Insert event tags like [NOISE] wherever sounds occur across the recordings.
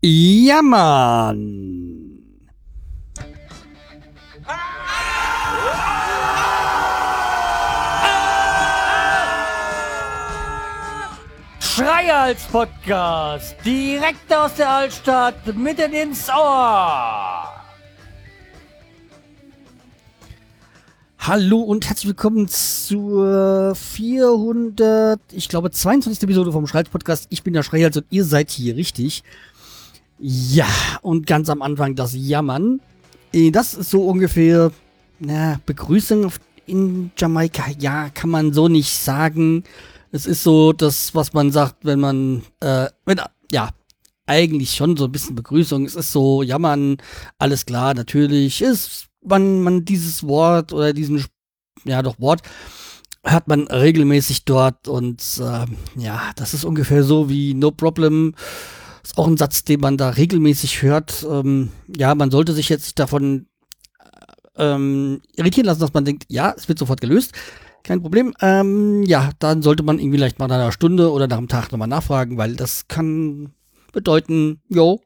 Ja, Mann. Schreihals Podcast, direkt aus der Altstadt, mitten ins Ohr. Hallo und herzlich willkommen zur 400, ich glaube 22. Episode vom Schreihals Podcast. Ich bin der Schreihals und ihr seid hier richtig. Ja, und ganz am Anfang das Jammern. Äh, Das ist so ungefähr, na, Begrüßung in Jamaika. Ja, kann man so nicht sagen. Es ist so das, was man sagt, wenn man, äh, wenn, ja, eigentlich schon so ein bisschen Begrüßung. Es ist so, jammern, alles klar, natürlich. Ist man, man dieses Wort oder diesen, ja doch Wort, hört man regelmäßig dort und äh, ja, das ist ungefähr so wie No Problem. Ist auch ein Satz, den man da regelmäßig hört. Ähm, ja, man sollte sich jetzt davon ähm, irritieren lassen, dass man denkt, ja, es wird sofort gelöst. Kein Problem. Ähm, ja, dann sollte man irgendwie vielleicht mal nach einer Stunde oder nach einem Tag nochmal nachfragen, weil das kann bedeuten, jo,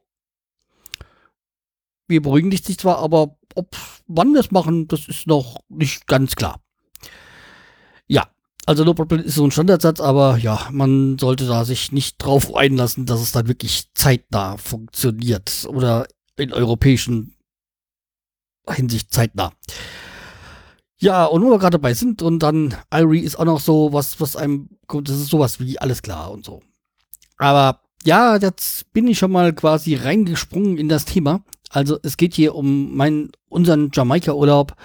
wir beruhigen dich zwar, aber ob wann wir es machen, das ist noch nicht ganz klar. Ja, also No ist so ein Standardsatz, aber ja, man sollte da sich nicht drauf einlassen, dass es dann wirklich zeitnah funktioniert oder in europäischen Hinsicht zeitnah. Ja, und wo wir gerade dabei sind und dann Irie ist auch noch so was, was einem, kommt, das ist sowas wie alles klar und so. Aber ja, jetzt bin ich schon mal quasi reingesprungen in das Thema. Also es geht hier um meinen, unseren Jamaika-Urlaub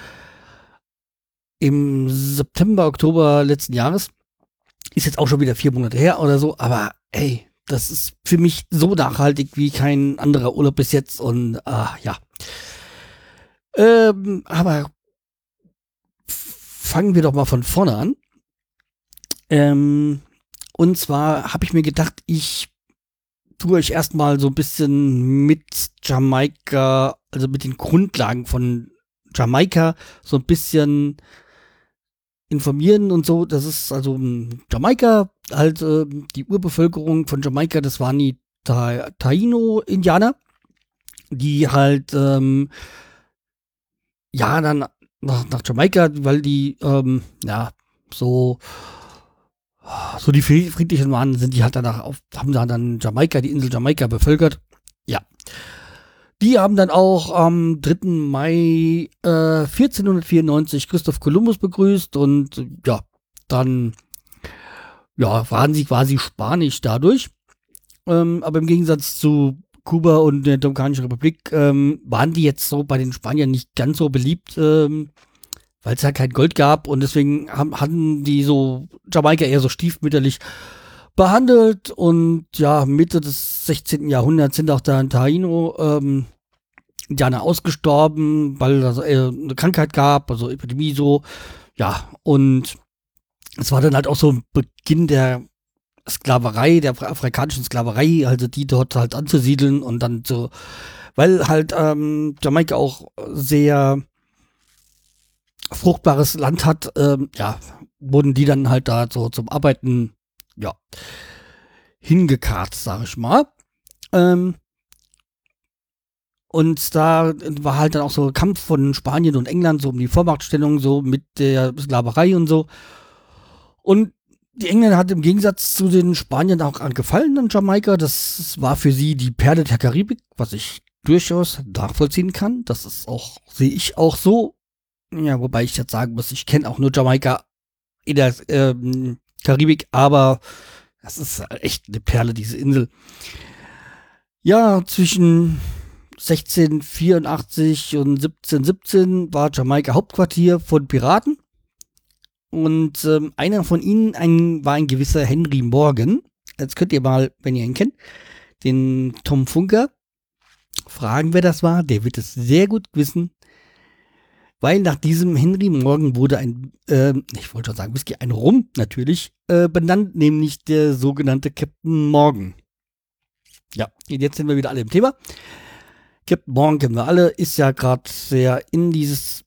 im September, Oktober letzten Jahres. Ist jetzt auch schon wieder vier Monate her oder so, aber ey, das ist für mich so nachhaltig wie kein anderer Urlaub bis jetzt und ah, ja. Ähm, aber fangen wir doch mal von vorne an. Ähm, und zwar habe ich mir gedacht, ich tue euch erstmal so ein bisschen mit Jamaika, also mit den Grundlagen von Jamaika, so ein bisschen informieren und so. Das ist also ähm, Jamaika, halt äh, die Urbevölkerung von Jamaika, das waren die Ta Taino-Indianer, die halt ähm, ja dann nach, nach Jamaika, weil die ähm, ja so so die fried- friedlichen waren, sind die halt danach auf, haben da dann Jamaika, die Insel Jamaika bevölkert. Ja. Die haben dann auch am 3. Mai äh, 1494 Christoph Kolumbus begrüßt und ja, dann ja, waren sie quasi spanisch dadurch. Ähm, aber im Gegensatz zu Kuba und der Dominikanischen Republik ähm, waren die jetzt so bei den Spaniern nicht ganz so beliebt, ähm, weil es ja kein Gold gab und deswegen haben, hatten die so Jamaika eher so stiefmütterlich behandelt und ja, Mitte des 16. Jahrhunderts sind auch da in Taino ähm, Indianer ausgestorben, weil es äh, eine Krankheit gab, also Epidemie so, ja, und es war dann halt auch so ein Beginn der Sklaverei, der afri- afrikanischen Sklaverei, also die dort halt anzusiedeln und dann so, weil halt ähm, Jamaika auch sehr fruchtbares Land hat, ähm, ja, wurden die dann halt da so zum Arbeiten, ja, hingekarrt, sag ich mal. Ähm, und da war halt dann auch so Kampf von Spanien und England so um die Vormachtstellung, so mit der Sklaverei und so. Und die Engländer hat im Gegensatz zu den Spaniern auch an gefallen an Jamaika. Das war für sie die Perle der Karibik, was ich durchaus nachvollziehen kann. Das ist auch, sehe ich auch so. Ja, wobei ich jetzt sagen muss, ich kenne auch nur Jamaika in der ähm, Karibik, aber das ist echt eine Perle, diese Insel. Ja, zwischen 1684 und 1717 war Jamaika Hauptquartier von Piraten. Und ähm, einer von ihnen ein, war ein gewisser Henry Morgan. Jetzt könnt ihr mal, wenn ihr ihn kennt, den Tom Funker fragen, wer das war. Der wird es sehr gut wissen. Weil nach diesem Henry Morgan wurde ein, ähm, ich wollte schon sagen Whisky, ein Rum natürlich, äh, benannt, nämlich der sogenannte Captain Morgan. Ja, jetzt sind wir wieder alle im Thema. Captain Morgan kennen wir alle, ist ja gerade sehr in dieses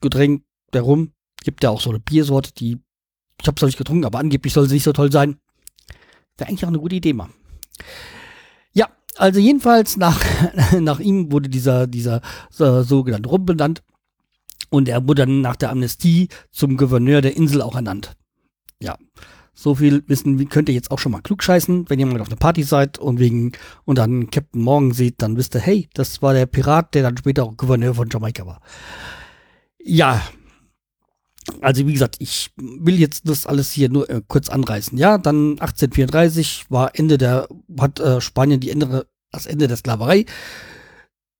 Getränk, der Rum. Gibt ja auch so eine Biersorte, die, ich habe es noch nicht getrunken, aber angeblich soll sie nicht so toll sein. Wäre eigentlich auch eine gute Idee mal. Ja, also jedenfalls nach, [LAUGHS] nach ihm wurde dieser, dieser so, sogenannte Rum benannt und er wurde dann nach der Amnestie zum Gouverneur der Insel auch ernannt. Ja, so viel wissen wie könnt ihr jetzt auch schon mal klugscheißen, wenn ihr mal auf einer Party seid und wegen und dann Captain Morgan seht, dann wisst ihr, hey, das war der Pirat, der dann später auch Gouverneur von Jamaika war. Ja, also wie gesagt, ich will jetzt das alles hier nur äh, kurz anreißen. Ja, dann 1834 war Ende der, hat äh, Spanien die Ende, das Ende der Sklaverei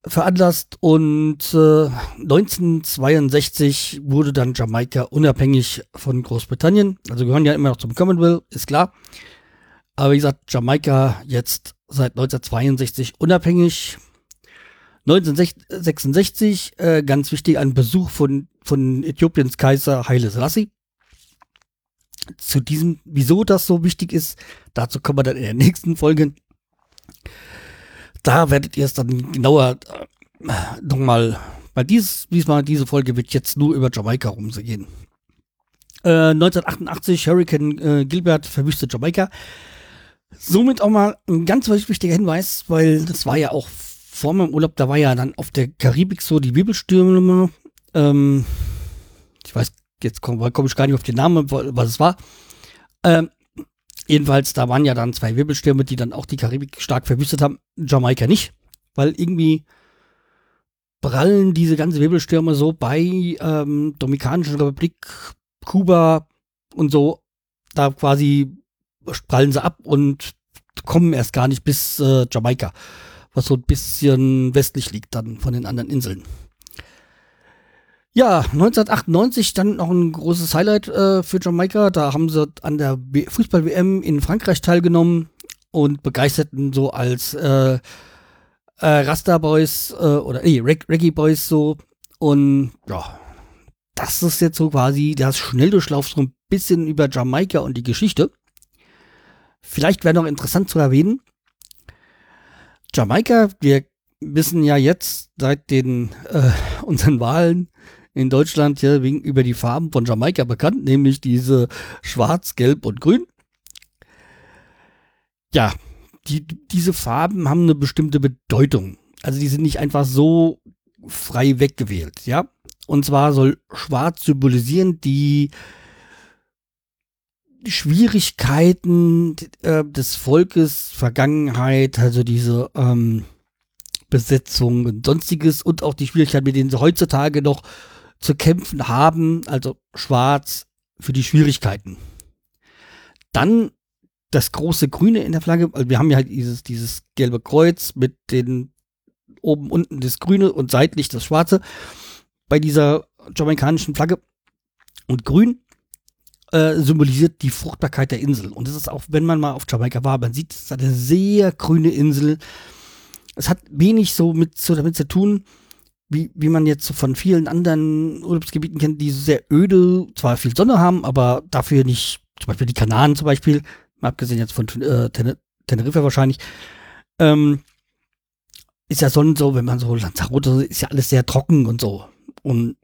veranlasst und äh, 1962 wurde dann Jamaika unabhängig von Großbritannien. Also gehören ja immer noch zum Commonwealth, ist klar. Aber wie gesagt, Jamaika jetzt seit 1962 unabhängig. 1966, äh, ganz wichtig, ein Besuch von, von Äthiopiens Kaiser Haile Selassie. Zu diesem, wieso das so wichtig ist, dazu kommen wir dann in der nächsten Folge. Da werdet ihr es dann genauer äh, nochmal, weil dies, diesmal diese Folge wird jetzt nur über Jamaika rumgehen. Äh, 1988 Hurricane äh, Gilbert verwüstet Jamaika. Somit auch mal ein ganz wichtiger Hinweis, weil das war ja auch vor meinem Urlaub, da war ja dann auf der Karibik so die Wirbelstürme. Ähm, ich weiß, jetzt komme komm ich gar nicht auf den Namen, was es war. Ähm, jedenfalls, da waren ja dann zwei Wirbelstürme, die dann auch die Karibik stark verwüstet haben. Jamaika nicht, weil irgendwie prallen diese ganzen Wirbelstürme so bei ähm, Dominikanischen Republik, Kuba und so, da quasi prallen sie ab und kommen erst gar nicht bis äh, Jamaika was so ein bisschen westlich liegt dann von den anderen Inseln. Ja, 1998 dann noch ein großes Highlight äh, für Jamaika. Da haben sie an der Fußball-WM in Frankreich teilgenommen und begeisterten so als äh, äh, Rasta Boys äh, oder nee, Reg Reggae Boys so. Und ja, das ist jetzt so quasi das Schnelldurchlauf so ein bisschen über Jamaika und die Geschichte. Vielleicht wäre noch interessant zu erwähnen, Jamaika, wir wissen ja jetzt seit den äh, unseren Wahlen in Deutschland ja wegen über die Farben von Jamaika bekannt, nämlich diese Schwarz, Gelb und Grün. Ja, die, diese Farben haben eine bestimmte Bedeutung. Also die sind nicht einfach so frei weggewählt, ja. Und zwar soll Schwarz symbolisieren die Schwierigkeiten äh, des Volkes, Vergangenheit, also diese ähm, Besetzung und sonstiges und auch die Schwierigkeiten, mit denen sie heutzutage noch zu kämpfen haben, also schwarz für die Schwierigkeiten. Dann das große Grüne in der Flagge, also wir haben ja halt dieses, dieses gelbe Kreuz mit den oben unten das Grüne und seitlich das Schwarze bei dieser jamaikanischen Flagge. Und Grün äh, symbolisiert die Fruchtbarkeit der Insel. Und das ist auch, wenn man mal auf Jamaika war, man sieht, es ist eine sehr grüne Insel. Es hat wenig so mit so damit zu tun, wie, wie man jetzt so von vielen anderen Urlaubsgebieten kennt, die sehr öde, zwar viel Sonne haben, aber dafür nicht, zum Beispiel die Kanaren zum Beispiel, mal abgesehen jetzt von äh, Ten Teneriffa wahrscheinlich, ähm, ist ja sonst so, wenn man so Lanzarote, ist ja alles sehr trocken und so. Und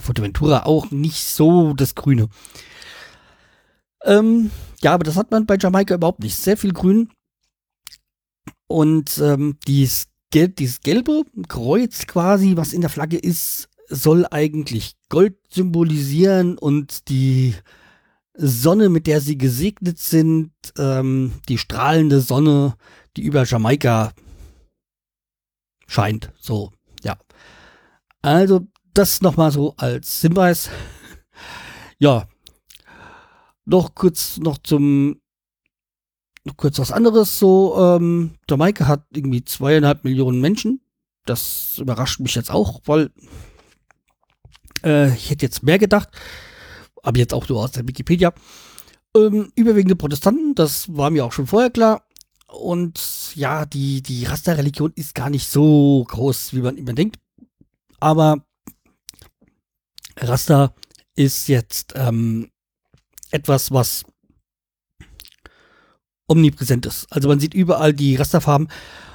Fuerteventura auch nicht so das Grüne. Ähm, ja, aber das hat man bei Jamaika überhaupt nicht. Sehr viel Grün. Und ähm, dies, Gelb, dieses gelbe Kreuz quasi, was in der Flagge ist, soll eigentlich Gold symbolisieren und die Sonne, mit der sie gesegnet sind, ähm, die strahlende Sonne, die über Jamaika scheint. So, ja. Also, das nochmal so als Hinweis. [LAUGHS] ja, noch kurz noch zum noch kurz was anderes so. Ähm, Jamaika hat irgendwie zweieinhalb Millionen Menschen. Das überrascht mich jetzt auch, weil äh, ich hätte jetzt mehr gedacht. Aber jetzt auch nur aus der Wikipedia. Ähm, überwiegende Protestanten, das war mir auch schon vorher klar. Und ja, die, die Rasta-Religion ist gar nicht so groß, wie man immer denkt. Aber Rasta ist jetzt ähm, etwas, was omnipräsent ist. Also man sieht überall die Rasterfarben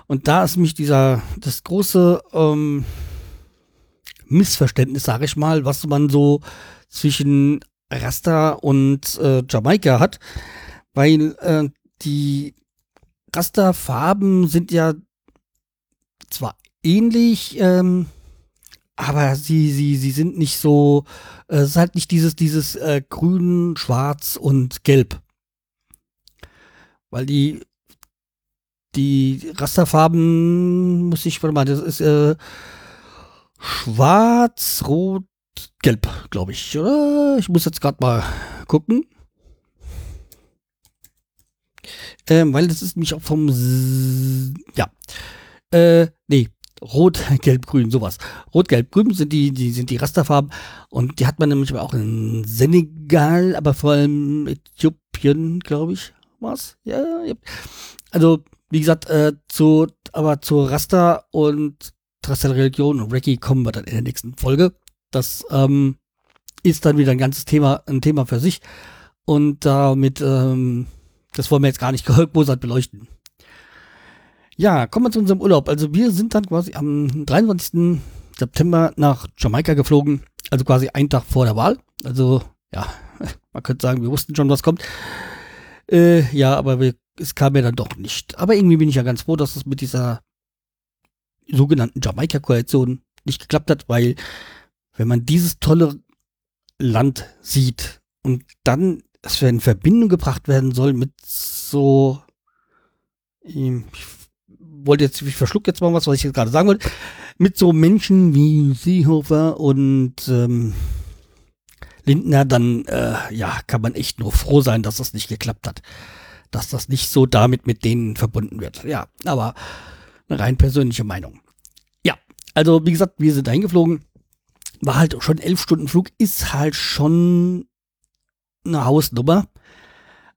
und da ist mich dieser, das große ähm, Missverständnis, sage ich mal, was man so zwischen Rasta und äh, Jamaika hat, weil äh, die Rasterfarben sind ja zwar ähnlich, ähm, aber sie, sie, sie sind nicht so, äh, es ist halt nicht dieses, dieses äh, Grün, Schwarz und Gelb. Weil die, die Rasterfarben, muss ich, warte mal, das ist äh, Schwarz, Rot, Gelb, glaube ich, oder? Ich muss jetzt gerade mal gucken. Ähm, weil das ist nämlich auch vom, S ja, äh, nee, Rot, [LAUGHS] Gelb, Grün, sowas. Rot, Gelb, Grün sind die, die sind die Rasterfarben und die hat man nämlich auch in Senegal, aber vor allem Äthiopien, glaube ich, was? Ja, ja. Also wie gesagt, äh, zu, aber zu Raster und Raster-Religion und Reiki kommen wir dann in der nächsten Folge. Das ähm, ist dann wieder ein ganzes Thema, ein Thema für sich und damit ähm, das wollen wir jetzt gar nicht [LAUGHS] groß beleuchten. Ja, kommen wir zu unserem Urlaub. Also wir sind dann quasi am 23. September nach Jamaika geflogen, also quasi einen Tag vor der Wahl. Also ja, [LAUGHS] man könnte sagen, wir wussten schon, was kommt. Äh, ja, aber wir, es kam ja dann doch nicht. Aber irgendwie bin ich ja ganz froh, dass es mit dieser sogenannten Jamaika-Koalition nicht geklappt hat, weil wenn man dieses tolle Land sieht und dann das in Verbindung gebracht werden soll mit so ich wollte jetzt, ich verschluck jetzt mal was, was ich jetzt gerade sagen wollte, mit so Menschen wie Seehofer und ähm, Lindner, dann äh, ja, kann man echt nur froh sein, dass das nicht geklappt hat. Dass das nicht so damit mit denen verbunden wird. Ja, aber eine rein persönliche Meinung. Ja, also wie gesagt, wir sind eingeflogen. War halt schon elf Stunden Flug, ist halt schon eine Hausnummer.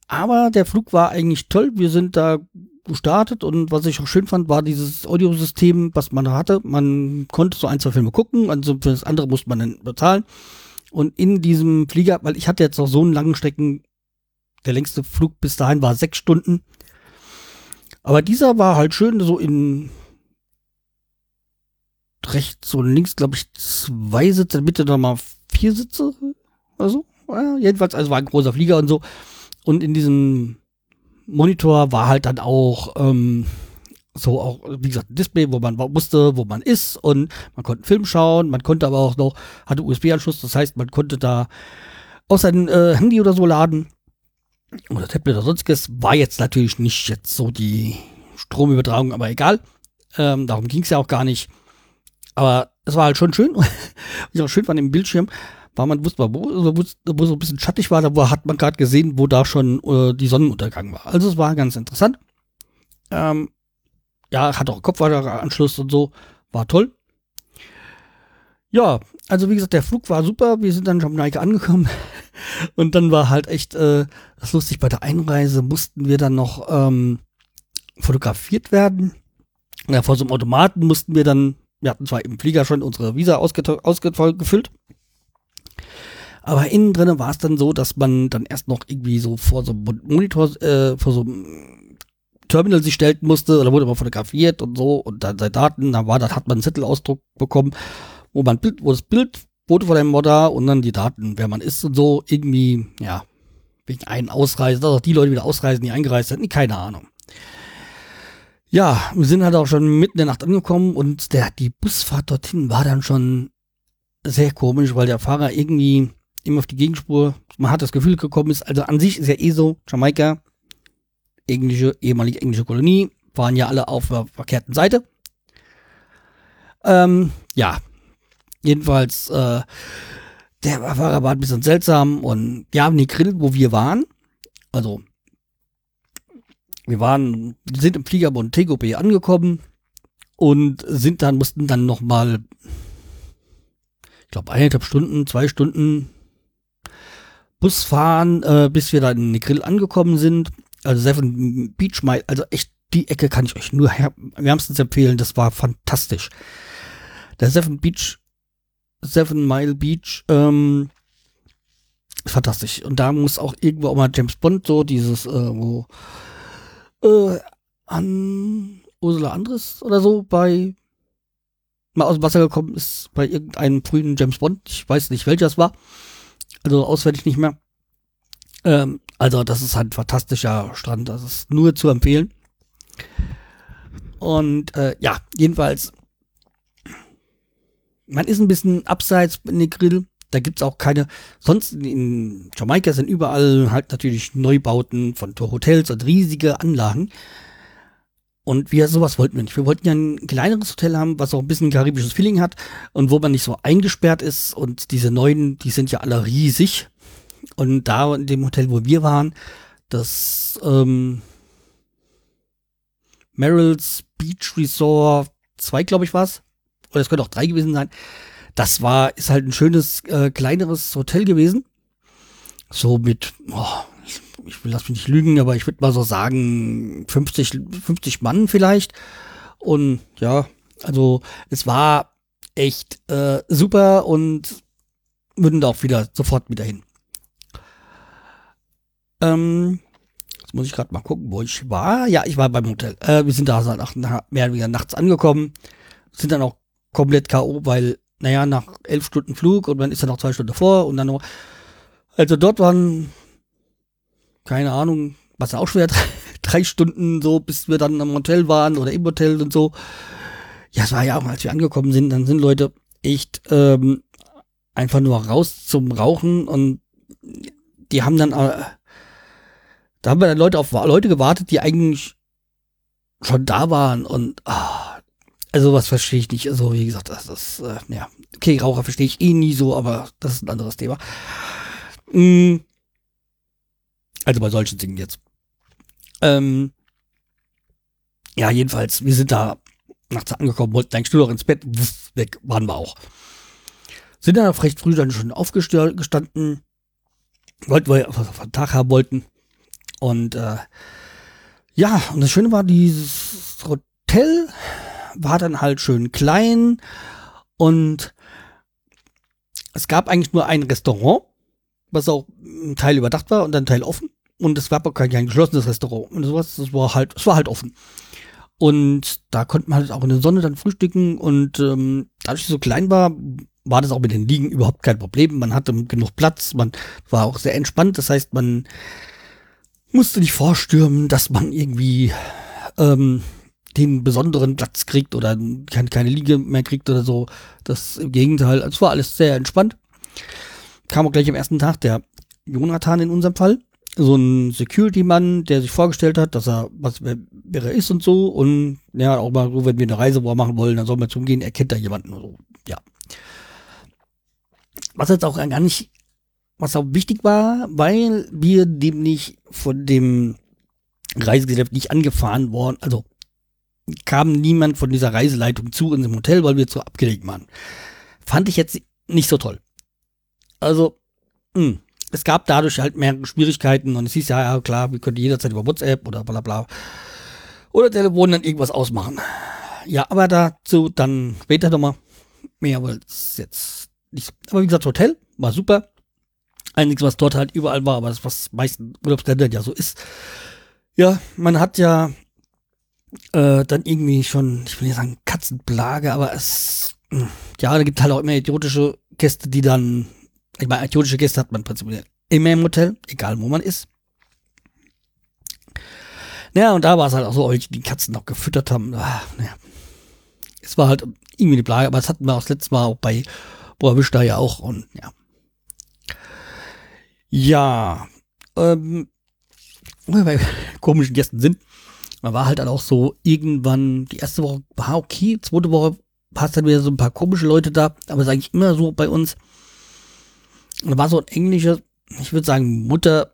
Aber der Flug war eigentlich toll. Wir sind da gestartet und was ich auch schön fand, war dieses Audiosystem, was man da hatte. Man konnte so ein, zwei Filme gucken, also für das andere musste man dann bezahlen. Und in diesem Flieger, weil ich hatte jetzt noch so einen langen Strecken, der längste Flug bis dahin war sechs Stunden. Aber dieser war halt schön, so in rechts und links, glaube ich, zwei Sitze, in Mitte nochmal vier Sitze. Also, ja, jedenfalls, also war ein großer Flieger und so. Und in diesem Monitor war halt dann auch ähm, so auch, wie gesagt, ein Display, wo man wusste, wo man ist und man konnte einen Film schauen, man konnte aber auch noch, hatte USB-Anschluss, das heißt, man konnte da aus seinem äh, Handy oder so laden. Oder Tablet oder sonstiges, war jetzt natürlich nicht jetzt so die Stromübertragung, aber egal, ähm, darum ging es ja auch gar nicht, aber es war halt schon schön, [LAUGHS] was ich auch schön fand im Bildschirm, war man wusste, wo, wo, wo so ein bisschen schattig war, da hat man gerade gesehen, wo da schon äh, die Sonnenuntergang war. Also es war ganz interessant. Ähm, ja, hat auch Kopfhöreranschluss und so, war toll. Ja, also wie gesagt, der Flug war super. Wir sind dann schon Nike angekommen [LAUGHS] und dann war halt echt äh, das lustig. Bei der Einreise mussten wir dann noch ähm, fotografiert werden. Ja, vor so einem Automaten mussten wir dann, wir hatten zwar im Flieger schon unsere Visa ausgefüllt, aber innen drin war es dann so, dass man dann erst noch irgendwie so vor so einem Monitor, äh, vor so einem Terminal sich stellen musste, oder wurde man fotografiert und so und dann seine Daten, dann war das, hat man einen Zettelausdruck bekommen, wo man Bild, wo das Bild, Foto von einem Modder und dann die Daten, wer man ist und so, irgendwie, ja, wegen einen Ausreisen, dass auch die Leute wieder ausreisen, die eingereist sind, keine Ahnung. Ja, wir sind halt auch schon mitten in der Nacht angekommen und der, die Busfahrt dorthin war dann schon sehr komisch, weil der Fahrer irgendwie immer auf die Gegenspur. Man hat das Gefühl gekommen ist, also an sich ist ja eh so, Jamaika, englische, ehemalige englische Kolonie, waren ja alle auf der verkehrten Seite. Ähm, ja, jedenfalls, äh, der Fahrer war ein bisschen seltsam und wir haben den Grill, wo wir waren, also wir waren, sind im Flieger Montego Bay angekommen und sind dann, mussten dann nochmal, ich glaube, eineinhalb Stunden, zwei Stunden Bus fahren, äh, bis wir dann in den Grill angekommen sind. Also Seven Beach, also echt die Ecke kann ich euch nur wärmstens empfehlen. Das war fantastisch. Der Seven Beach, Seven Mile Beach, ähm, fantastisch. Und da muss auch irgendwo auch mal James Bond so dieses, äh, wo äh, an Ursula Andres oder so bei mal aus dem Wasser gekommen ist bei irgendeinem frühen James Bond. Ich weiß nicht, welcher es war. Also auswendig nicht mehr. Ähm, also das ist halt ein fantastischer Strand. Das ist nur zu empfehlen. Und äh, ja, jedenfalls, man ist ein bisschen abseits in den Grill. Da gibt's auch keine, sonst in Jamaika sind überall halt natürlich Neubauten von Hotels und riesige Anlagen. Und wir sowas wollten wir nicht. Wir wollten ja ein kleineres Hotel haben, was auch ein bisschen karibisches Feeling hat und wo man nicht so eingesperrt ist. Und diese neuen, die sind ja alle riesig. Und da in dem Hotel, wo wir waren, das ähm, Merrill's Beach Resort 2, glaube ich, war's. Oder es könnte auch drei gewesen sein. Das war, ist halt ein schönes, äh, kleineres Hotel gewesen. So mit, oh, ich, ich will das nicht lügen, aber ich würde mal so sagen, 50, 50 Mann vielleicht. Und ja, also es war echt äh, super und würden da auch wieder sofort wieder hin. Ähm, jetzt muss ich gerade mal gucken, wo ich war. Ja, ich war beim Hotel. Äh, wir sind da halt nach, mehr oder weniger nachts angekommen. Sind dann auch komplett K.O., weil, naja, nach elf Stunden Flug und man ist dann noch zwei Stunden vor und dann noch. Also dort waren, keine Ahnung, was auch schwer, [LAUGHS] drei Stunden so, bis wir dann am Hotel waren oder im Hotel und so. Ja, es war ja auch, als wir angekommen sind, dann sind Leute echt ähm, einfach nur raus zum Rauchen und die haben dann äh, da haben wir dann Leute auf Leute gewartet, die eigentlich schon da waren und ah, also was verstehe ich nicht. Also wie gesagt, das ist äh, ja okay, Raucher verstehe ich eh nie so, aber das ist ein anderes Thema. Mm. Also bei solchen Dingen jetzt. Ähm, ja, jedenfalls, wir sind da nachts angekommen, wollten eigentlich nur noch ins Bett, wuff, weg waren wir auch. Sind dann recht früh dann schon aufgestanden, wollten wir was auf den Tag haben wollten. Und äh, ja, und das Schöne war, dieses Hotel war dann halt schön klein und es gab eigentlich nur ein Restaurant, was auch ein Teil überdacht war und ein Teil offen. Und es war kein, kein geschlossenes Restaurant. Und sowas, das war halt, es war halt offen. Und da konnte man halt auch in der Sonne dann frühstücken. Und ähm, dadurch, dass es so klein war, war das auch mit den Liegen überhaupt kein Problem. Man hatte genug Platz, man war auch sehr entspannt. Das heißt, man musste nicht vorstürmen, dass man irgendwie ähm, den besonderen Platz kriegt oder keine, Liege mehr kriegt oder so. Das im Gegenteil. Es war alles sehr entspannt. Kam auch gleich am ersten Tag der Jonathan in unserem Fall. So ein Security-Mann, der sich vorgestellt hat, dass er, was wer, wer er ist und so. Und ja, auch mal so, wenn wir eine Reise machen wollen, dann soll man zum Gehen, er kennt da jemanden so. Ja. Was jetzt auch gar nicht was auch wichtig war, weil wir nämlich von dem Reisegeschäft nicht angefahren worden, also kam niemand von dieser Reiseleitung zu unserem Hotel, weil wir zu abgelegt waren. Fand ich jetzt nicht so toll. Also, mh, hm, es gab dadurch halt mehrere Schwierigkeiten und es hieß ja, ja klar, wir können jederzeit über WhatsApp oder bla bla oder Telefon dann irgendwas ausmachen. Ja, aber dazu dann später nochmal mehr, weil es jetzt nicht. Aber wie gesagt, Hotel war super. Einiges, was dort halt überall war, aber das, was meisten Urlaubsländern ja so ist. Ja, man hat ja äh, dann irgendwie schon, ich will nicht sagen Katzenplage, aber es, hm, ja, da gibt halt auch immer idiotische Gäste, die dann, ich meine, idiotische Gäste hat man prinzipiell immer im Hotel, egal wo man ist. Naja, und da war es halt auch so, die Katzen noch gefüttert haben. Ah, naja. Es war halt irgendwie eine Plage, aber das hatten wir auch das letzte Mal auch bei Boawisch da ja auch und ja. Ja, ähm, komischen Gästen sind, man war halt dann auch so irgendwann, die erste Woche war okay, zweite Woche passt dann wieder so ein paar komische Leute da, aber ist eigentlich immer so bei uns. Und da war so ein englischer, ich würde sagen, Mutter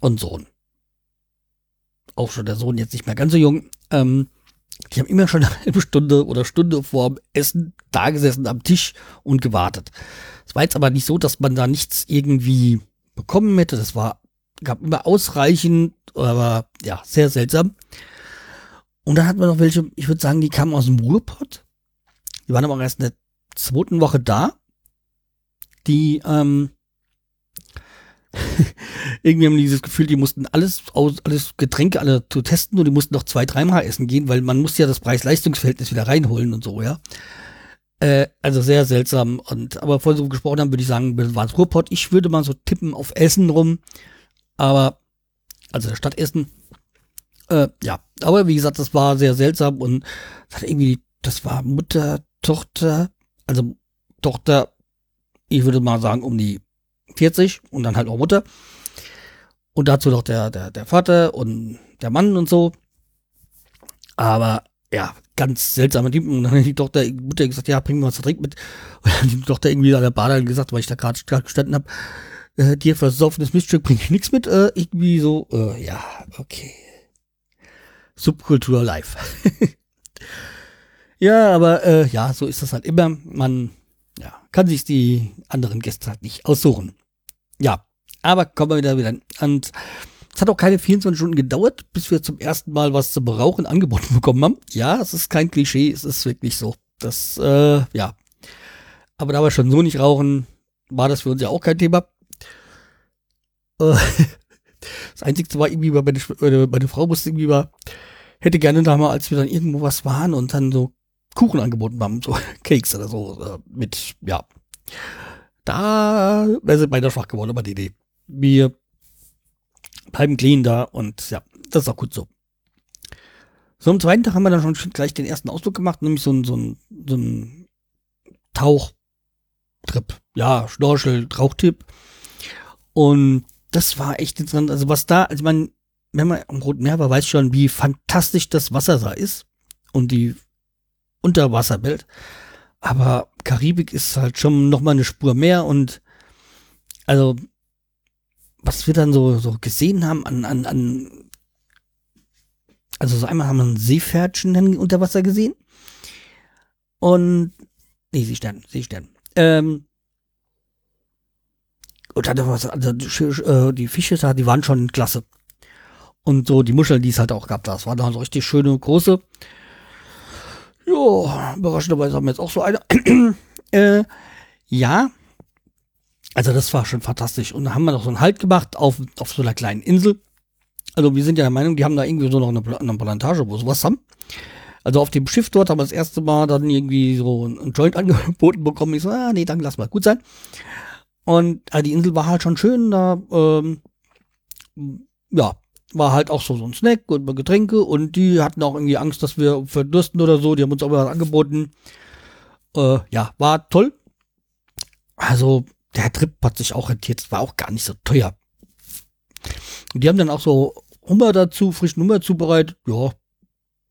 und Sohn. Auch schon der Sohn jetzt nicht mehr ganz so jung. Ähm, die haben immer schon eine halbe Stunde oder Stunde vorm Essen da gesessen am Tisch und gewartet. Es war jetzt aber nicht so, dass man da nichts irgendwie bekommen hätte. Das war, gab immer ausreichend, aber ja, sehr seltsam. Und dann hatten wir noch welche, ich würde sagen, die kamen aus dem Ruhrpott. Die waren aber erst in der zweiten Woche da. Die, ähm, [LAUGHS] irgendwie haben die dieses Gefühl, die mussten alles aus, alles Getränke alle zu testen und die mussten noch zwei, dreimal essen gehen, weil man muss ja das Preis-Leistungs-Verhältnis wieder reinholen und so, ja. Äh, also sehr seltsam. Und aber vorhin so gesprochen haben, würde ich sagen, war es Ruhrpott. Ich würde mal so tippen auf Essen rum. Aber, also der Stadt Essen. Äh, ja, aber wie gesagt, das war sehr seltsam und das hat irgendwie, das war Mutter, Tochter, also Tochter, ich würde mal sagen, um die 40 und dann halt auch Mutter. Und dazu noch der, der, der Vater und der Mann und so. Aber ja, ganz seltsame Typen. Und dann hat die Tochter, die Mutter gesagt, ja, bring mir was zu trinken mit. Und dann hat die Tochter irgendwie an der Bar gesagt, weil ich da gerade gestanden habe, äh, dir versoffenes Miststück bringe ich nichts mit. Äh, irgendwie so, äh, ja, okay. Subkultur live. [LAUGHS] ja, aber äh, ja, so ist das halt immer. Man ja, kann sich die anderen Gäste halt nicht aussuchen. Ja, aber kommen wir wieder wieder. Und es hat auch keine 24 Stunden gedauert, bis wir zum ersten Mal was zum Rauchen angeboten [LAUGHS] bekommen haben. Ja, es ist kein Klischee, es ist wirklich so. Das, äh, ja. Aber da wir schon so nicht rauchen, war das für uns ja auch kein Thema. Äh, [LAUGHS] das Einzige war irgendwie, meine, meine, meine Frau musste irgendwie mal, hätte gerne da mal, als wir dann irgendwo was waren und dann so Kuchen angeboten haben, so [LAUGHS] Cakes oder so, äh, mit, ja. Da wäre sie beinahe schwach geworden, aber die Idee. Wir bleiben clean da und ja, das ist auch gut so. So, am zweiten Tag haben wir dann schon gleich den ersten Ausflug gemacht, nämlich so ein, so ein, so ein Tauchtrip. Ja, Schnorchel, Tauchtipp. Und das war echt interessant. Also was da, also man, wenn man am Roten Meer war, weiß schon, wie fantastisch das Wasser da ist und die Unterwasserwelt. Aber Karibik ist halt schon noch mal eine Spur mehr und also was wir dann so, so gesehen haben an, an, an also so einmal haben wir ein Seepferdchen unter Wasser gesehen und nee, Seestern, Seestern. Ähm, und dann was, also äh, die Fische da, die waren schon klasse. Und so die Muscheln, die es halt auch gab, das waren dann so richtig schöne, große. Ja, überraschenderweise haben wir jetzt auch so eine. [CLEARS THROAT] äh, ja, also das war schon fantastisch. Und da haben wir noch so einen Halt gemacht auf, auf so einer kleinen Insel. Also wir sind ja der Meinung, die haben da irgendwie so noch eine, eine Plantage, wo sie was haben. Also auf dem Schiff dort haben wir das erste Mal dann irgendwie so ein Joint [LAUGHS] angeboten bekommen. Ich so, ah, nee, danke, lass mal gut sein. Und äh, die Insel war halt schon schön, da, ähm, ja, war halt auch so, so ein Snack und Getränke und die hatten auch irgendwie Angst, dass wir verdursten oder so. Die haben uns auch was angeboten. Äh, ja, war toll. Also, der Trip hat sich auch rentiert. War auch gar nicht so teuer. Und die haben dann auch so Hummer dazu, frischen Hummer zubereitet. Ja,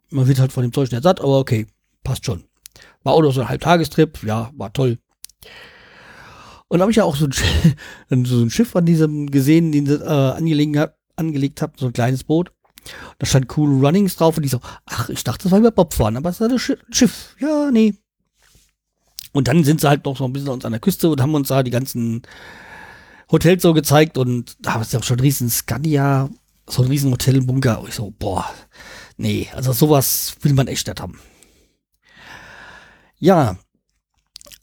man wird halt von dem Zeug nicht satt, aber okay, passt schon. War auch noch so ein Halbtagestrip. Ja, war toll. Und habe ich ja auch so [LAUGHS] ein, so ein Schiff an diesem gesehen, den sie äh, angelegt, habt, so ein kleines Boot. Da stand Cool Runnings drauf und ich so, ach, ich dachte, das war über Bobfahren, aber es war das Schiff. Ja, nee. Und dann sind sie halt noch so ein bisschen uns an der Küste und haben uns da die ganzen Hotels so gezeigt und da ist ja auch schon ein riesen Scania, so ein riesen Hotelbunker. Und ich so, boah, nee, also sowas will man echt nicht haben. Ja,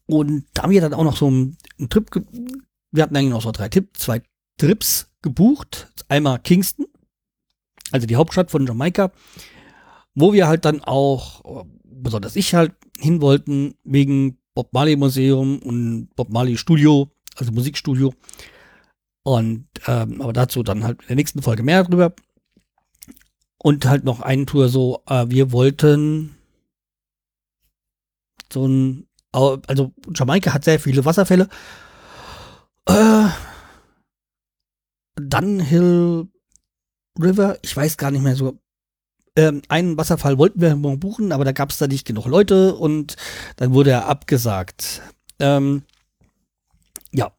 und da haben wir dann auch noch so einen, Trip, wir hatten eigentlich noch so drei Tipps, zwei Trips gebucht. Einmal Kingston, also die Hauptstadt von Jamaika, wo wir halt dann auch, besonders ich halt, hin wollten, wegen Bob Marley Museum und Bob Marley Studio, also Musikstudio. Und ähm, aber dazu dann halt in der nächsten Folge mehr drüber. Und halt noch eine Tour so, äh, wir wollten so ein also Jamaika hat sehr viele Wasserfälle. Äh, Dunhill River, ich weiß gar nicht mehr so. Ähm, einen Wasserfall wollten wir buchen, aber da gab es da nicht genug Leute und dann wurde er abgesagt. Ähm, ja.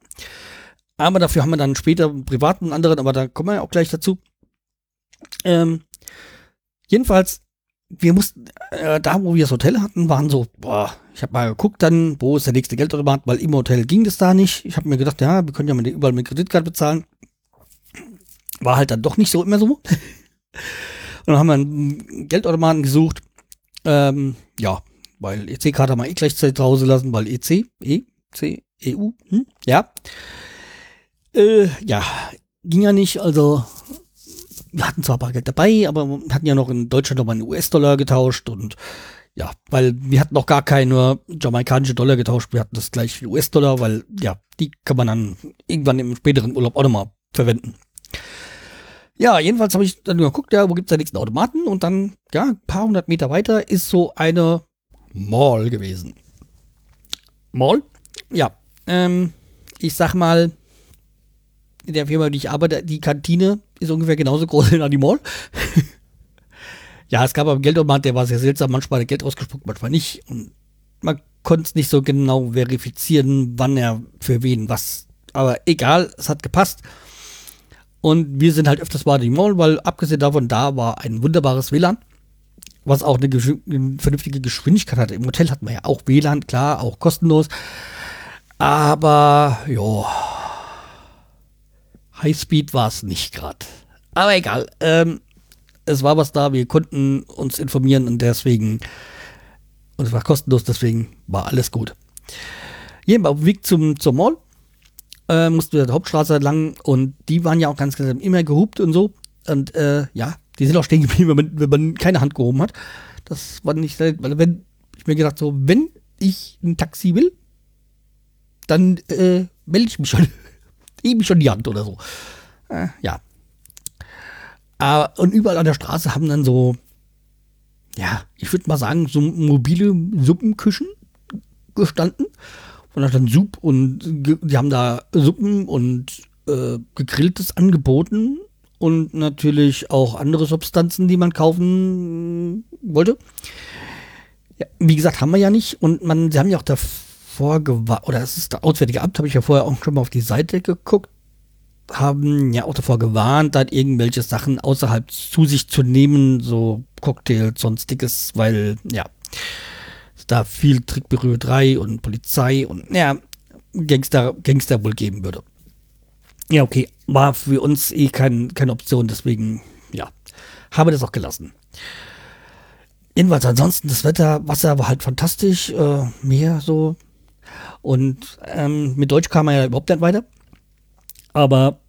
Aber dafür haben wir dann später einen privaten anderen, aber da kommen wir auch gleich dazu. Ähm, jedenfalls wir mussten, äh, da wo wir das Hotel hatten, waren so, boah, ich habe mal geguckt dann, wo ist der nächste Geldautomat, weil im Hotel ging das da nicht. Ich habe mir gedacht, ja, wir können ja mit, überall mit Kreditkarte bezahlen. War halt dann doch nicht so immer so. [LAUGHS] Und dann haben wir einen Geldautomaten gesucht. Ähm, ja, weil EC-Karte haben wir eh gleich zu Hause lassen, weil EC, E, C, EU, hm, ja. Äh, ja, ging ja nicht, also wir hatten zwar Bargeld dabei, aber wir hatten ja noch in Deutschland nochmal einen US-Dollar getauscht und ja, weil wir hatten noch gar keine jamaikanische Dollar getauscht, wir hatten das gleich US-Dollar, weil ja, die kann man dann irgendwann im späteren Urlaub auch nochmal verwenden. Ja, jedenfalls habe ich dann geguckt, ja, wo gibt's da nächsten Automaten? Und dann, ja, ein paar hundert Meter weiter ist so eine Mall gewesen. Mall? Ja. Ähm, ich sag mal, in der Firma, die ich arbeite, die Kantine ist ungefähr genauso groß [LAUGHS] wie die Mall. [LAUGHS] ja, es gab aber einen Geldautomat, der war sehr seltsam. Manchmal hat er Geld ausgespuckt, manchmal nicht. Und man konnte es nicht so genau verifizieren, wann er für wen was. Aber egal, es hat gepasst. Und wir sind halt öfters mal in die Mall, weil abgesehen davon, da war ein wunderbares WLAN, was auch eine, eine vernünftige Geschwindigkeit hatte. Im Hotel hatten wir ja auch WLAN, klar, auch kostenlos. Aber, ja, Highspeed war es nicht gerade. Aber egal, ähm, es war was da, wir konnten uns informieren und deswegen, und es war kostenlos, deswegen war alles gut. Jedenfalls auf dem Weg zum, zur Mall äh, mussten wir der Hauptstraße lang und die waren ja auch ganz, ganz immer gehupt und so. Und äh, ja, die sind auch stehen geblieben, [LAUGHS] wenn man, wenn man keine Hand gehoben hat. Das war nicht, weil wenn ich mir gedacht so, wenn ich ein Taxi will, dann äh, melde ich mich schon, [LAUGHS] ich schon die Hand oder so. Äh, ja. Aber, und überall an der Straße haben dann so, ja, ich würde mal sagen, so mobile Suppenküchen gestanden und da stand Sup und die haben da Suppen und äh, gegrilltes angeboten und natürlich auch andere Substanzen, die man kaufen wollte. Ja, wie gesagt, haben wir ja nicht und man, sie haben ja auch davor gewarnt, oder es ist das Auswärtige Amt, habe ich ja vorher auch schon mal auf die Seite geguckt, haben ja auch davor gewarnt, dann irgendwelche Sachen außerhalb zu sich zu nehmen, so Cocktails, sonstiges, weil, ja, da viel Trickberührerei und Polizei und ja, Gangster, Gangster wohl geben würde. Ja, okay, war für uns eh kein, keine Option, deswegen, ja, habe das auch gelassen. Jedenfalls ansonsten das Wetter, Wasser war halt fantastisch, äh, Meer so. Und ähm, mit Deutsch kam man ja überhaupt nicht weiter. Aber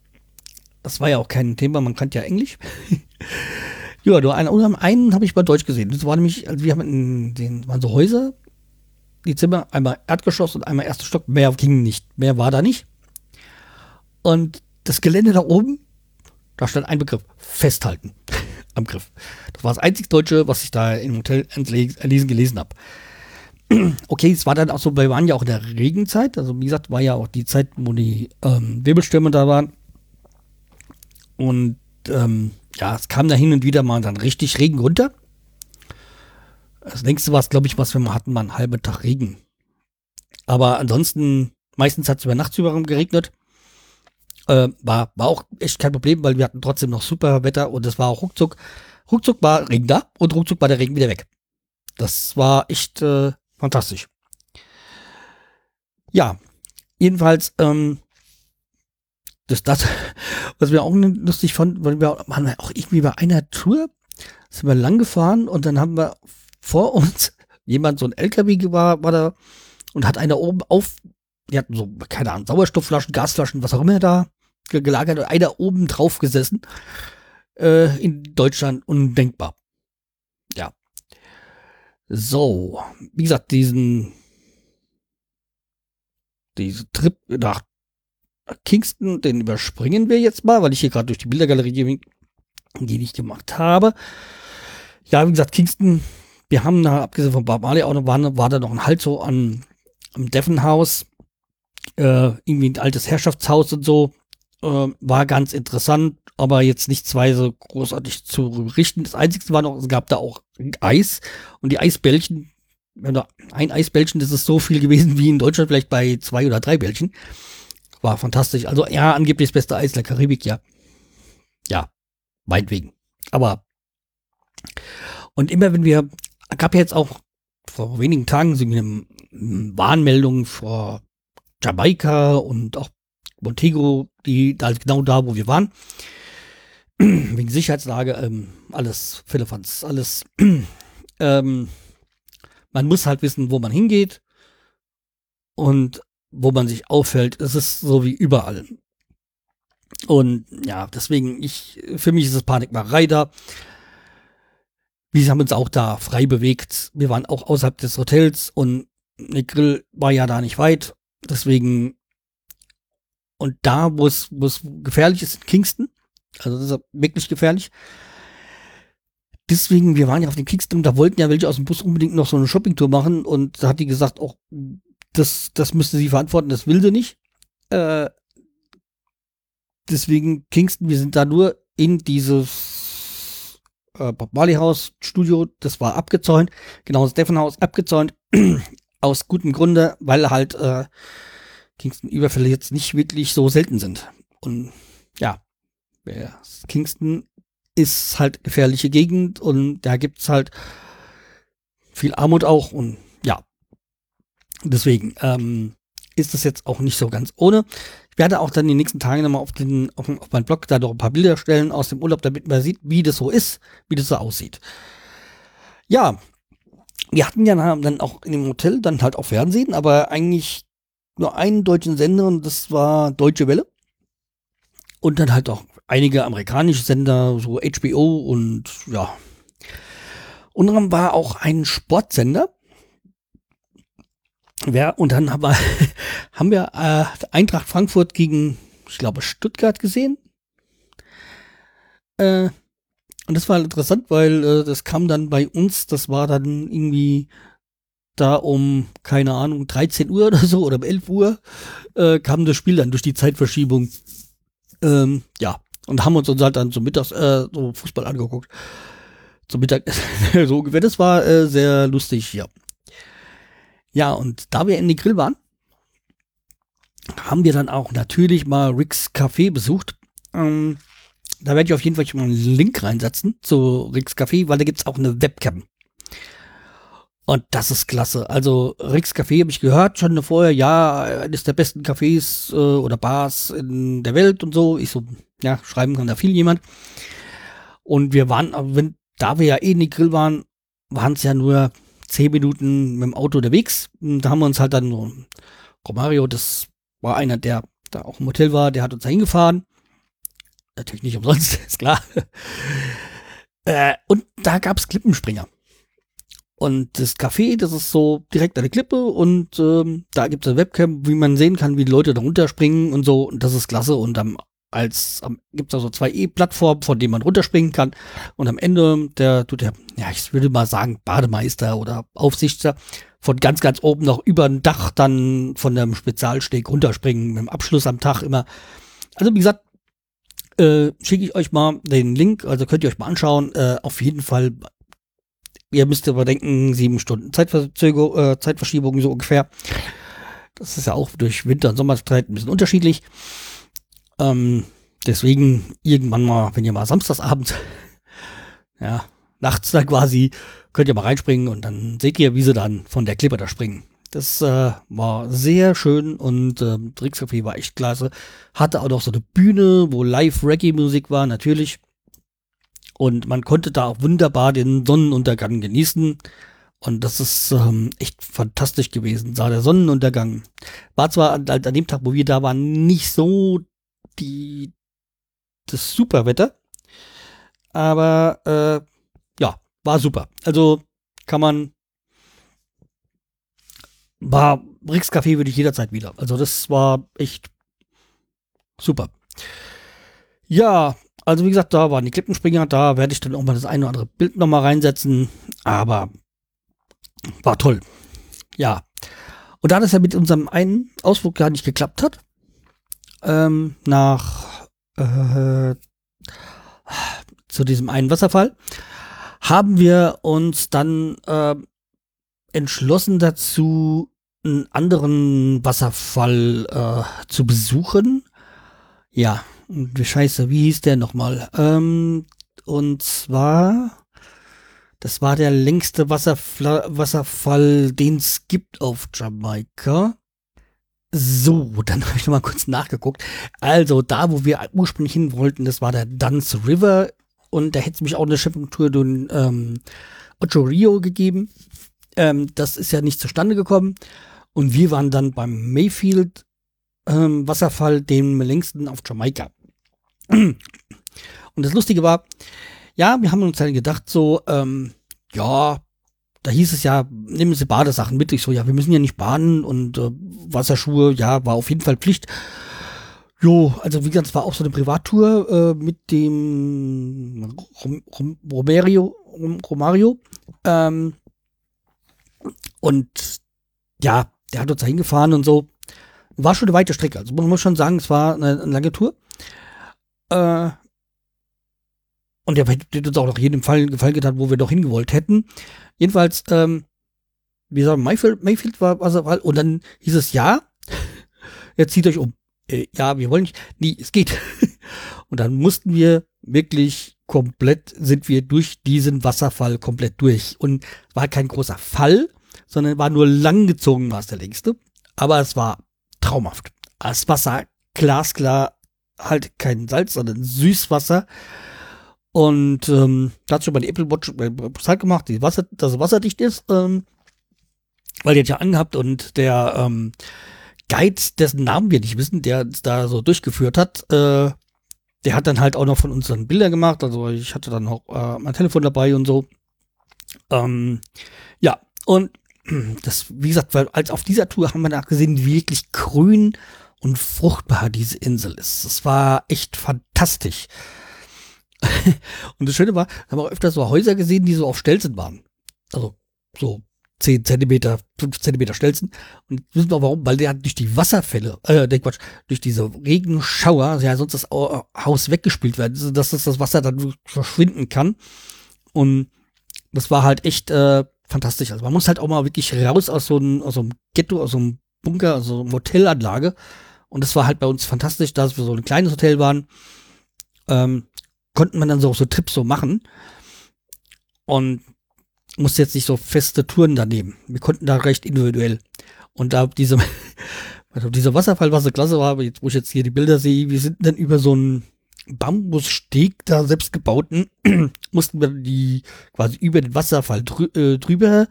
das war ja auch kein Thema, man kannte ja Englisch. [LAUGHS] Ja, nur einen, einen habe ich bei Deutsch gesehen. Das war nämlich, also wir haben in den, waren so Häuser, die Zimmer, einmal Erdgeschoss und einmal erster Stock. Mehr ging nicht. Mehr war da nicht. Und das Gelände da oben, da stand ein Begriff. Festhalten. [LAUGHS] Am Griff. Das war das einzig Deutsche, was ich da im Hotel lesen gelesen habe. [CLEARS THROAT] Okay, es war dann auch so, wir waren ja auch in der Regenzeit. Also wie gesagt, war ja auch die Zeit, wo die ähm, Wirbelstürme da waren. Und ähm, ja, es kam da hin und wieder mal dann richtig Regen runter. Das längste war es, glaube ich, was wir mal hatten, mal einen halben Tag Regen. Aber ansonsten, meistens hat es über Nacht über geregnet. Äh, war, war auch echt kein Problem, weil wir hatten trotzdem noch super Wetter und es war auch ruckzuck. Ruckzuck war Regen da und ruckzuck war der Regen wieder weg. Das war echt äh, fantastisch. Ja, jedenfalls, ähm, das, das, was wir auch lustig fanden, weil wir waren auch irgendwie bei einer Tour, sind wir lang gefahren und dann haben wir vor uns [LAUGHS] jemand, so ein LKW war, war da und hat einer oben auf, die hatten so, keine Ahnung, Sauerstoffflaschen, Gasflaschen, was auch immer da gelagert und einer oben drauf gesessen. Äh, in Deutschland undenkbar. Ja. So, wie gesagt, diesen, diesen Trip nach Kingston, den überspringen wir jetzt mal, weil ich hier gerade durch die Bildergalerie gehe, die ich gemacht habe. Ja, wie gesagt, Kingston, wir haben da, abgesehen von Bob Marley, auch noch, war, war da noch ein Halt so an, am Devon House, äh, irgendwie ein altes Herrschaftshaus und so, äh, war ganz interessant, aber jetzt nichts weise großartig zu richten. Das Einzige war noch, es gab da auch Eis und die Eisbällchen, wenn da ein Eisbällchen, das ist so viel gewesen wie in Deutschland vielleicht bei zwei oder drei Bällchen. War fantastisch. Also ja, angeblich das beste Eis der Karibik, ja. Ja, meinetwegen. Aber und immer wenn wir, gab ja jetzt auch vor wenigen Tagen so eine Warnmeldung vor Jamaika und auch Montego, die da genau da, wo wir waren. [CLEARS THROAT] Wegen Sicherheitslage, ähm, alles Philippans, alles. [CLEARS THROAT] ähm, man muss halt wissen, wo man hingeht. Und wo man sich auffällt. Es ist so wie überall. Und ja, deswegen, ich, für mich ist es Panikmacherei da. Wir haben uns auch da frei bewegt. Wir waren auch außerhalb des Hotels und der Grill war ja da nicht weit. Deswegen, und da, wo es, wo es gefährlich ist, in Kingston, Also das ist wirklich gefährlich. Deswegen, wir waren ja auf dem Kickstarter, da wollten ja welche aus dem Bus unbedingt noch so eine Shoppingtour machen und da hat die gesagt, auch das, das müsste sie verantworten, das will sie nicht. Äh, deswegen Kingston, wir sind da nur in dieses äh, Bob Marley Haus Studio, das war abgezäunt, genau das Haus abgezäunt, [CLEARS THROAT] aus gutem Grunde, weil halt äh, Kingston-Überfälle jetzt nicht wirklich so selten sind. Und ja, Kingston ist halt gefährliche Gegend und da gibt's halt viel Armut auch und deswegen ähm, ist das jetzt auch nicht so ganz ohne. Ich werde auch dann die nächsten Tage nochmal auf den auf, auf meinen Blog da noch ein paar Bilder stellen aus dem Urlaub, damit man sieht, wie das so ist, wie das so aussieht. Ja, wir hatten ja dann auch in dem Hotel dann halt auch Fernsehen, aber eigentlich nur einen deutschen Sender und das war Deutsche Welle. Und dann halt auch einige amerikanische Sender, so HBO und ja. Und dann war auch ein Sportsender. Ja, und dann haben wir, [LAUGHS] haben wir äh, Eintracht Frankfurt gegen, ich glaube, Stuttgart gesehen. Äh, und das war interessant, weil äh, das kam dann bei uns, das war dann irgendwie da um, keine Ahnung, 13 Uhr oder so oder um 11 Uhr äh, kam das Spiel dann durch die Zeitverschiebung. Ähm, ja, und haben uns uns halt dann zum Mittags äh, so Fußball angeguckt. Zum Mittag, [LAUGHS] so ungefähr. Das war äh, sehr lustig, ja. Ja, und da wir in den Grill waren, haben wir dann auch natürlich mal Rick's Café besucht. Ähm, da werde ich auf jeden Fall schon mal einen Link reinsetzen zu Rick's Café, weil da gibt's auch eine Webcam. Und das ist klasse. Also Rick's Café habe ich gehört schon vorher, ja, eines der besten Cafés äh, oder Bars in der Welt und so. Ich so, ja, schreiben kann da viel jemand. Und wir waren, wenn, da wir ja eh in die Grill waren, waren es ja nur zehn Minuten mit dem Auto unterwegs. Und da haben wir uns halt dann so, Romario, das war einer, der da auch im Hotel war, der hat uns da hingefahren. Natürlich nicht umsonst, [LAUGHS] ist klar. äh, und da gab's Klippenspringer. Und das Café, das ist so direkt an der Klippe und ähm, da gibt es eine Webcam, wie man sehen kann, wie die Leute da runterspringen und so. Und das ist klasse. Und am, als gibt es also zwei E-Plattformen, von denen man runterspringen kann. Und am Ende, der tut der, ja, ich würde mal sagen, Bademeister oder Aufsichter von ganz, ganz oben noch über ein Dach dann von dem Spezialsteg runterspringen, mit dem Abschluss am Tag immer. Also wie gesagt, äh, schicke ich euch mal den Link, also könnt ihr euch mal anschauen. Äh, auf jeden Fall Ihr müsst aber denken, sieben Stunden Zeitverzögerung, äh, Zeitverschiebung so ungefähr. Das ist ja auch durch Winter- und Sommerzeit ein bisschen unterschiedlich. Ähm, deswegen irgendwann mal, wenn ihr mal samstagsabends, [LAUGHS] ja, nachts da quasi, könnt ihr mal reinspringen und dann seht ihr, wie sie dann von der Klippe da springen. Das äh, war sehr schön und ähm, Trickscafé war echt klasse. Hatte auch noch so eine Bühne, wo Live-Reggae-Musik war, natürlich. Und man konnte da auch wunderbar den Sonnenuntergang genießen. Und das ist ähm, echt fantastisch gewesen. Sah der Sonnenuntergang. War zwar an, an dem Tag, wo wir da waren, nicht so die das Superwetter. Aber äh, ja, war super. Also kann man. War Rix Café würde ich jederzeit wieder. Also das war echt super. Ja, also wie gesagt, da waren die Klippenspringer, da werde ich dann auch mal das eine oder andere Bild nochmal reinsetzen, aber war toll. Ja. Und da das ja mit unserem einen Ausflug gar nicht geklappt hat, ähm, nach äh, zu diesem einen Wasserfall, haben wir uns dann äh, entschlossen dazu, einen anderen Wasserfall äh, zu besuchen. Ja, Scheiße, wie hieß der nochmal? Ähm, und zwar, das war der längste Wasserfla Wasserfall, den es gibt auf Jamaika. So, dann [LAUGHS] habe ich nochmal kurz nachgeguckt. Also, da, wo wir ursprünglich hin wollten, das war der Dance River. Und da hätte es mich auch eine Shipping-Tour durch ähm, Ocho Rio gegeben. Ähm, das ist ja nicht zustande gekommen. Und wir waren dann beim Mayfield ähm, Wasserfall, dem längsten auf Jamaika. Und das Lustige war, ja, wir haben uns dann gedacht, so, ähm, ja, da hieß es ja, nehmen Sie Badesachen mit. Ich so, ja, wir müssen ja nicht baden und äh, Wasserschuhe, ja, war auf jeden Fall Pflicht. Jo, also wie gesagt, es war auch so eine Privattour äh, mit dem Rom, Rom, Romario, Rom, Romario. Ähm, und ja, der hat uns da hingefahren und so. War schon eine weite Strecke. Also man muss schon sagen, es war eine, eine lange Tour. Äh, und der hätte uns auch noch jedem Fall Gefallen getan, wo wir doch hingewollt hätten. Jedenfalls, ähm, wie gesagt, Mayfield, Mayfield war, war, und dann hieß es ja, [LAUGHS] jetzt zieht euch um. Äh, ja, wir wollen nicht. Nee, es geht. [LAUGHS] und dann mussten wir wirklich komplett, sind wir durch diesen Wasserfall komplett durch. Und war kein großer Fall, sondern war nur langgezogen, war es der längste. Aber es war traumhaft. Das Wasser glasklar, halt kein Salz, sondern Süßwasser. Und ähm, da hat schon mal die Apple Watch Zeit gemacht, die Wasser, dass es wasserdicht ist, ähm, weil die hat ja angehabt und der ähm, Guide, dessen Namen wir nicht wissen, der da so durchgeführt hat, äh, der hat dann halt auch noch von uns dann Bilder gemacht. Also ich hatte dann auch äh, mein Telefon dabei und so. Ähm, ja, und [CLEARS THROAT] das, wie gesagt, weil als auf dieser Tour haben wir nachgesehen, wie wirklich grün und fruchtbar diese Insel ist. Das war echt fantastisch. [LAUGHS] und das Schöne war, haben wir auch öfter so Häuser gesehen, die so auf Stelzen waren. Also so 10 Zentimeter, 5 Zentimeter Stelzen. Und wissen wir warum? Weil der hat durch die Wasserfälle, äh, der Quatsch, durch diese Regenschauer, ja sonst das Haus weggespült werden, dass das, das Wasser dann verschwinden kann. Und das war halt echt äh, fantastisch. Also man muss halt auch mal wirklich raus aus so einem, aus so einem Ghetto, aus so einem Bunker, aus so einer Hotelanlage. Und das war halt bei uns fantastisch, dass wir so ein kleines Hotel waren. Ähm, konnten man dann so, so Trips so machen. Und musste jetzt nicht so feste Touren daneben. Wir konnten da recht individuell. Und da diese, [LAUGHS] also dieser Wasserfall, was so klasse war, jetzt, wo ich jetzt hier die Bilder sehe, wir sind dann über so einen Bambussteg da selbst gebauten, [CLEARS THROAT] mussten wir die quasi über den Wasserfall drü äh, drüber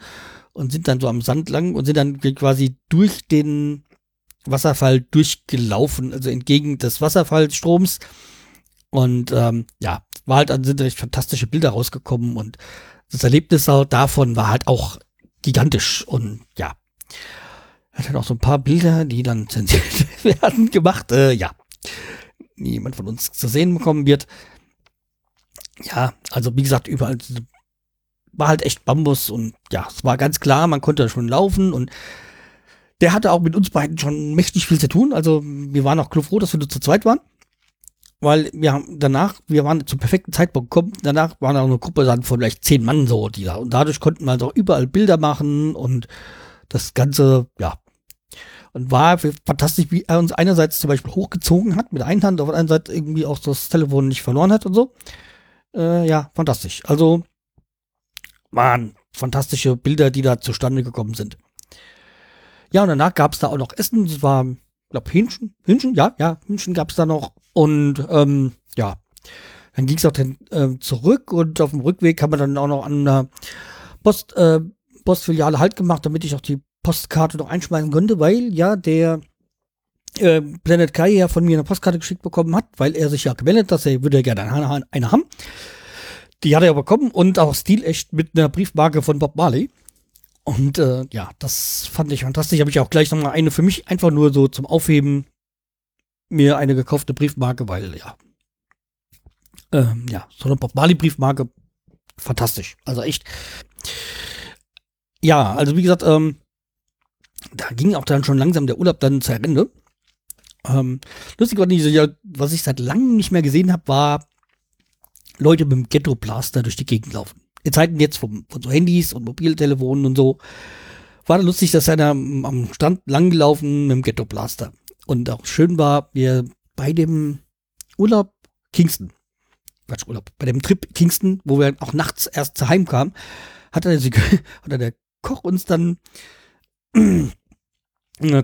und sind dann so am Sand lang und sind dann quasi durch den Wasserfall durchgelaufen, also entgegen des Wasserfallstroms. Und ähm, ja, war halt dann sind recht fantastische Bilder rausgekommen und das Erlebnis davon war halt auch gigantisch und ja. Hat dann auch so ein paar Bilder, die dann [LAUGHS] zensiert werden, gemacht. Äh, ja niemand von uns zu sehen bekommen wird. Ja, also wie gesagt, überall war halt echt Bambus und ja, es war ganz klar, man konnte schon laufen und der hatte auch mit uns beiden schon mächtig viel zu tun. Also wir waren auch froh, dass wir nur zu zweit waren. Weil wir haben danach, wir waren zum perfekten Zeitpunkt gekommen, danach waren auch eine Gruppe dann von vielleicht zehn Mann so, die da, und dadurch konnten wir auch überall Bilder machen und das Ganze, ja, und war fantastisch, wie er uns einerseits zum Beispiel hochgezogen hat, mit einer Hand, auf der anderen Seite irgendwie auch das Telefon nicht verloren hat und so. Äh, ja, fantastisch. Also waren fantastische Bilder, die da zustande gekommen sind. Ja, und danach gab es da auch noch Essen. Das war, glaube Hähnchen. Hähnchen, ja, ja, Hähnchen gab es da noch. Und ähm, ja, dann ging es auch dann äh, zurück und auf dem Rückweg haben wir dann auch noch an einer Post, äh, Postfiliale halt gemacht, damit ich auch die Postkarte noch einschmeißen könnte, weil ja der äh, Planet Kai ja von mir eine Postkarte geschickt bekommen hat, weil er sich ja gemeldet hat, dass er würde gerne eine, eine haben. Die hat er bekommen und auch stilecht mit einer Briefmarke von Bob Marley. Und äh, ja, das fand ich fantastisch. Habe ich auch gleich nochmal eine für mich einfach nur so zum Aufheben mir eine gekaufte Briefmarke, weil ja, ähm, ja, so eine Bob Marley Briefmarke, fantastisch. Also echt. Ja, also wie gesagt, ähm, da ging auch dann schon langsam der Urlaub dann zu Ende. Ähm, lustig war nicht, was ich seit langem nicht mehr gesehen habe, war Leute mit dem Ghetto-Blaster durch die Gegend laufen. In Zeiten jetzt von, von so Handys und Mobiltelefonen und so. War da lustig, dass einer am Strand langgelaufen mit dem Ghetto-Blaster. Und auch schön war, wir bei dem Urlaub Kingston, Quatsch, Urlaub, bei dem Trip Kingston, wo wir auch nachts erst zu Heim kamen, hat, der, [LAUGHS] hat der Koch uns dann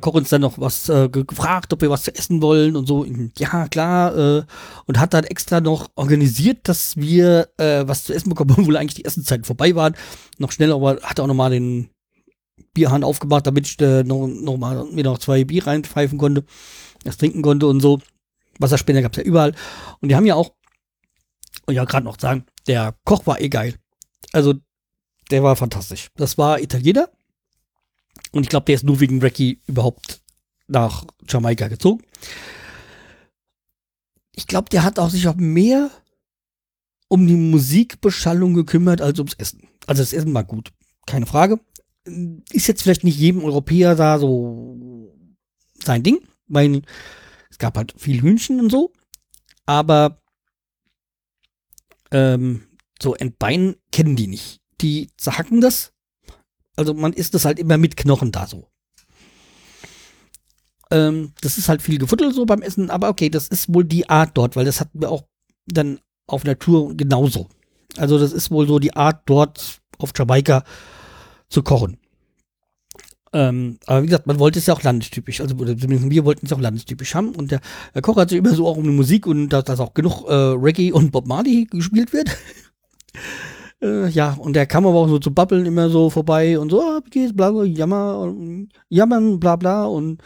Koch uns dann noch was äh, gefragt, ob wir was zu essen wollen und so. Ja, klar. Äh, und hat dann extra noch organisiert, dass wir äh, was zu essen bekommen, [LAUGHS] obwohl eigentlich die Essenzeiten vorbei waren. Noch schneller, aber hat auch noch mal den Bierhahn aufgemacht, damit ich äh, noch, noch mal mir noch zwei Bier reinpfeifen konnte, das trinken konnte und so. Wasserspender gab's ja überall. Und die haben ja auch, und ja gerade noch sagen, der Koch war eh geil. Also der war fantastisch. Das war Italiener und ich glaube, der ist nur wegen Recky überhaupt nach Jamaika gezogen. ich glaube, der hat auch sich auch mehr um die Musikbeschallung gekümmert als ums Essen. Also das Essen war gut, keine Frage. Ist jetzt vielleicht nicht jedem Europäer da so sein Ding, weil es gab halt viel Hühnchen und so. Aber ähm, so Entbein kennen die nicht. Die zerhacken das. Also man isst das halt immer mit Knochen da so. Ähm, das ist halt viel Gefuttelt so beim Essen, aber okay, das ist wohl die Art dort, weil das hatten wir auch dann auf Natur genauso. Also das ist wohl so die Art dort auf Jamaika zu kochen. Ähm, aber wie gesagt, man wollte es ja auch landestypisch, also zumindest wir wollten es auch landestypisch haben und der, der Koch hat sich immer so auch um die Musik und dass, dass auch genug äh, Reggae und Bob Marley gespielt wird. [LAUGHS] äh, ja, und der kam aber auch so zu babbeln immer so vorbei und so, ah, wie geht's, bla, bla, jammer, jammern, bla, bla und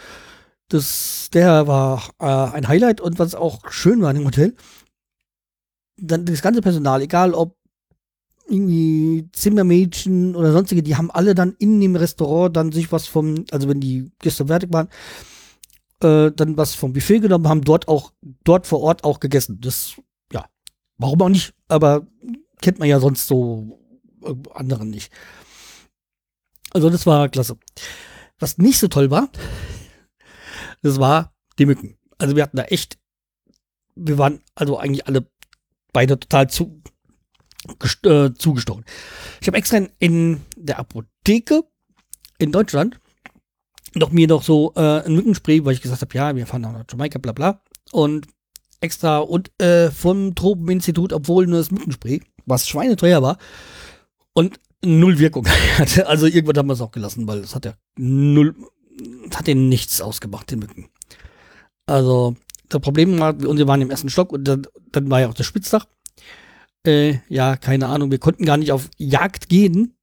das, der war äh, ein Highlight und was auch schön war in dem Hotel, dann das ganze Personal, egal ob irgendwie Zimmermädchen oder sonstige, die haben alle dann in dem Restaurant dann sich was vom, also wenn die Gäste fertig waren, äh, dann was vom Buffet genommen, haben dort auch, dort vor Ort auch gegessen. Das, ja, warum auch nicht, aber kennt man ja sonst so anderen nicht. Also das war klasse. Was nicht so toll war, das war die Mücken. Also wir hatten da echt, wir waren also eigentlich alle beide total zu, äh, zugestochen. Ich habe extra in, in, der Apotheke in Deutschland noch mir noch so äh, ein Mückenspray, weil ich gesagt habe, ja, wir fahren nach Jamaika, bla bla. Und extra und äh, vom Tropeninstitut, obwohl nur das Mückenspray, was schweineteuer war und null Wirkung [LAUGHS] hatte. Also irgendwann haben wir es auch gelassen, weil es hat ja null, hat ja nichts ausgemacht, den Mücken. Also das Problem war, und wir waren im ersten Stock und dann, dann war ja auch das Spitzdach. Äh, ja, keine Ahnung, wir konnten gar nicht auf Jagd gehen,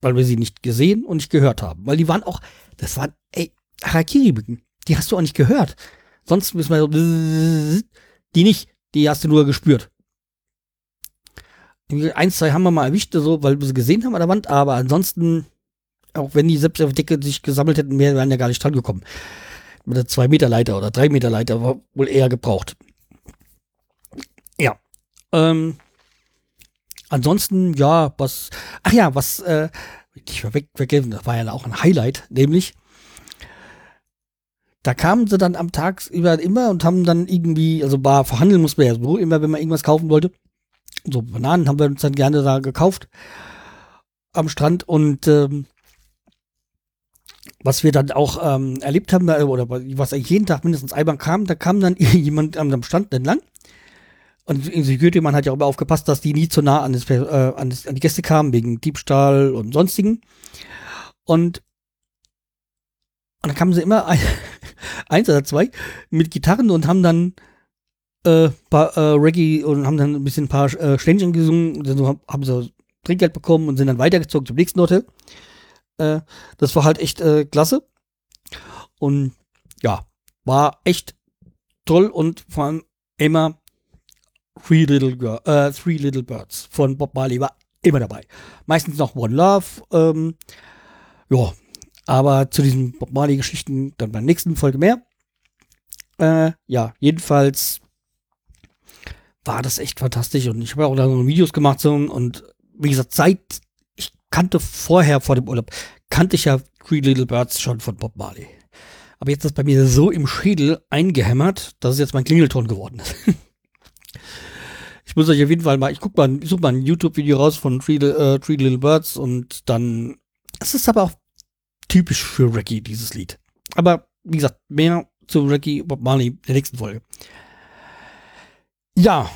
weil wir sie nicht gesehen und nicht gehört haben. Weil die waren auch, das waren, ey, Harakiri-Mücken. Die hast du auch nicht gehört. Sonst müssen wir so, die nicht, die hast du nur gespürt. Eins, zwei haben wir mal erwischt, so, weil wir sie gesehen haben an der Wand, aber ansonsten, auch wenn die selbst auf Decke sich gesammelt hätten, wären ja gar nicht dran gekommen. Mit der 2 Meter Leiter oder 3 Meter Leiter war wohl eher gebraucht. Ja. Ähm, ansonsten, ja, was, ach ja, was, äh, ich war weg, vergessen, das war ja auch ein Highlight, nämlich, da kamen sie dann am Tag über immer und haben dann irgendwie, also war verhandeln muss man ja so immer, wenn man irgendwas kaufen wollte. So Bananen haben wir uns dann gerne da gekauft am Strand und ähm, was wir dann auch ähm, erlebt haben, oder was eigentlich jeden Tag mindestens einmal kam, da kam dann [LAUGHS] jemand am Stand entlang. Und Security man hat ja auch immer aufgepasst, dass die nie zu nah an, das, äh, an, das, an die Gäste kamen, wegen Diebstahl und sonstigen. Und, und dann kamen sie immer [LAUGHS] ein, eins oder zwei mit Gitarren und haben dann äh, paar, äh, Reggae und haben dann ein bisschen ein paar äh, Ständchen gesungen dann haben sie Trinkgeld bekommen und sind dann weitergezogen zum nächsten Hotel. Äh, das war halt echt äh, klasse. Und ja, war echt toll und vor allem immer Three Little, Girl, äh, Three Little Birds von Bob Marley war immer dabei. Meistens noch One Love. Ähm, ja, aber zu diesen Bob Marley-Geschichten dann bei der nächsten Folge mehr. Äh, ja, jedenfalls war das echt fantastisch und ich habe auch da so Videos gemacht so, und wie gesagt, seit kannte vorher, vor dem Urlaub, kannte ich ja Three Little Birds schon von Bob Marley. Aber jetzt ist bei mir so im Schädel eingehämmert, dass es jetzt mein Klingelton geworden ist. [LAUGHS] ich muss euch auf jeden Fall mal, ich guck mal, ich suche mal ein YouTube-Video raus von Three, äh, Three Little Birds und dann, es ist aber auch typisch für Reggae, dieses Lied. Aber, wie gesagt, mehr zu Reggae Bob Marley in der nächsten Folge. Ja,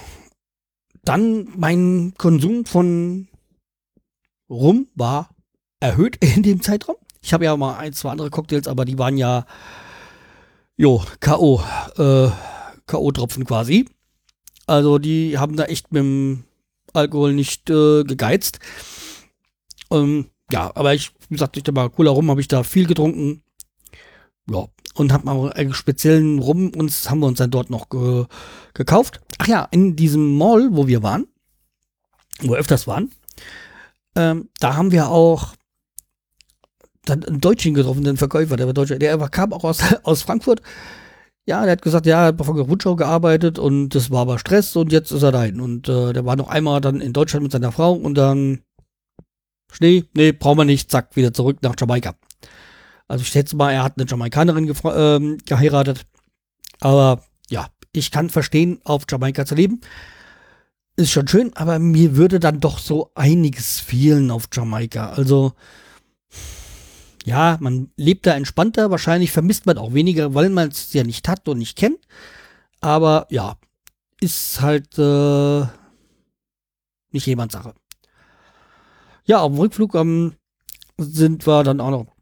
dann mein Konsum von Rum war erhöht [LAUGHS] in dem Zeitraum. Ich habe ja mal ein, zwei andere Cocktails, aber die waren ja, jo, K.O., äh, K.O.-Tropfen quasi. Also die haben da echt mit dem Alkohol nicht äh, gegeizt. Ähm, ja, aber ich, wie gesagt, ich mal cooler Rum habe ich da viel getrunken. Ja, und hab mal einen speziellen Rum uns haben wir uns dann dort noch ge gekauft. Ach ja, in diesem Mall, wo wir waren, wo wir öfters waren, ähm, da haben wir auch dann einen Deutschen getroffen, den Verkäufer, der war Deutscher, der kam auch aus, [LAUGHS] aus Frankfurt. Ja, der hat gesagt, ja, er hat bei Volker Rutschau gearbeitet und das war aber Stress und jetzt ist er dahin. Und äh, der war noch einmal dann in Deutschland mit seiner Frau und dann Schnee, nee, brauchen wir nicht, zack, wieder zurück nach Jamaika. Also ich schätze mal, er hat eine Jamaikanerin ähm, geheiratet. Aber ja, ich kann verstehen, auf Jamaika zu leben. Ist schon schön, aber mir würde dann doch so einiges fehlen auf Jamaika. Also, ja, man lebt da entspannter. Wahrscheinlich vermisst man auch weniger, weil man es ja nicht hat und nicht kennt. Aber ja, ist halt äh, nicht jemand Sache. Ja, auf dem Rückflug ähm, sind wir dann auch noch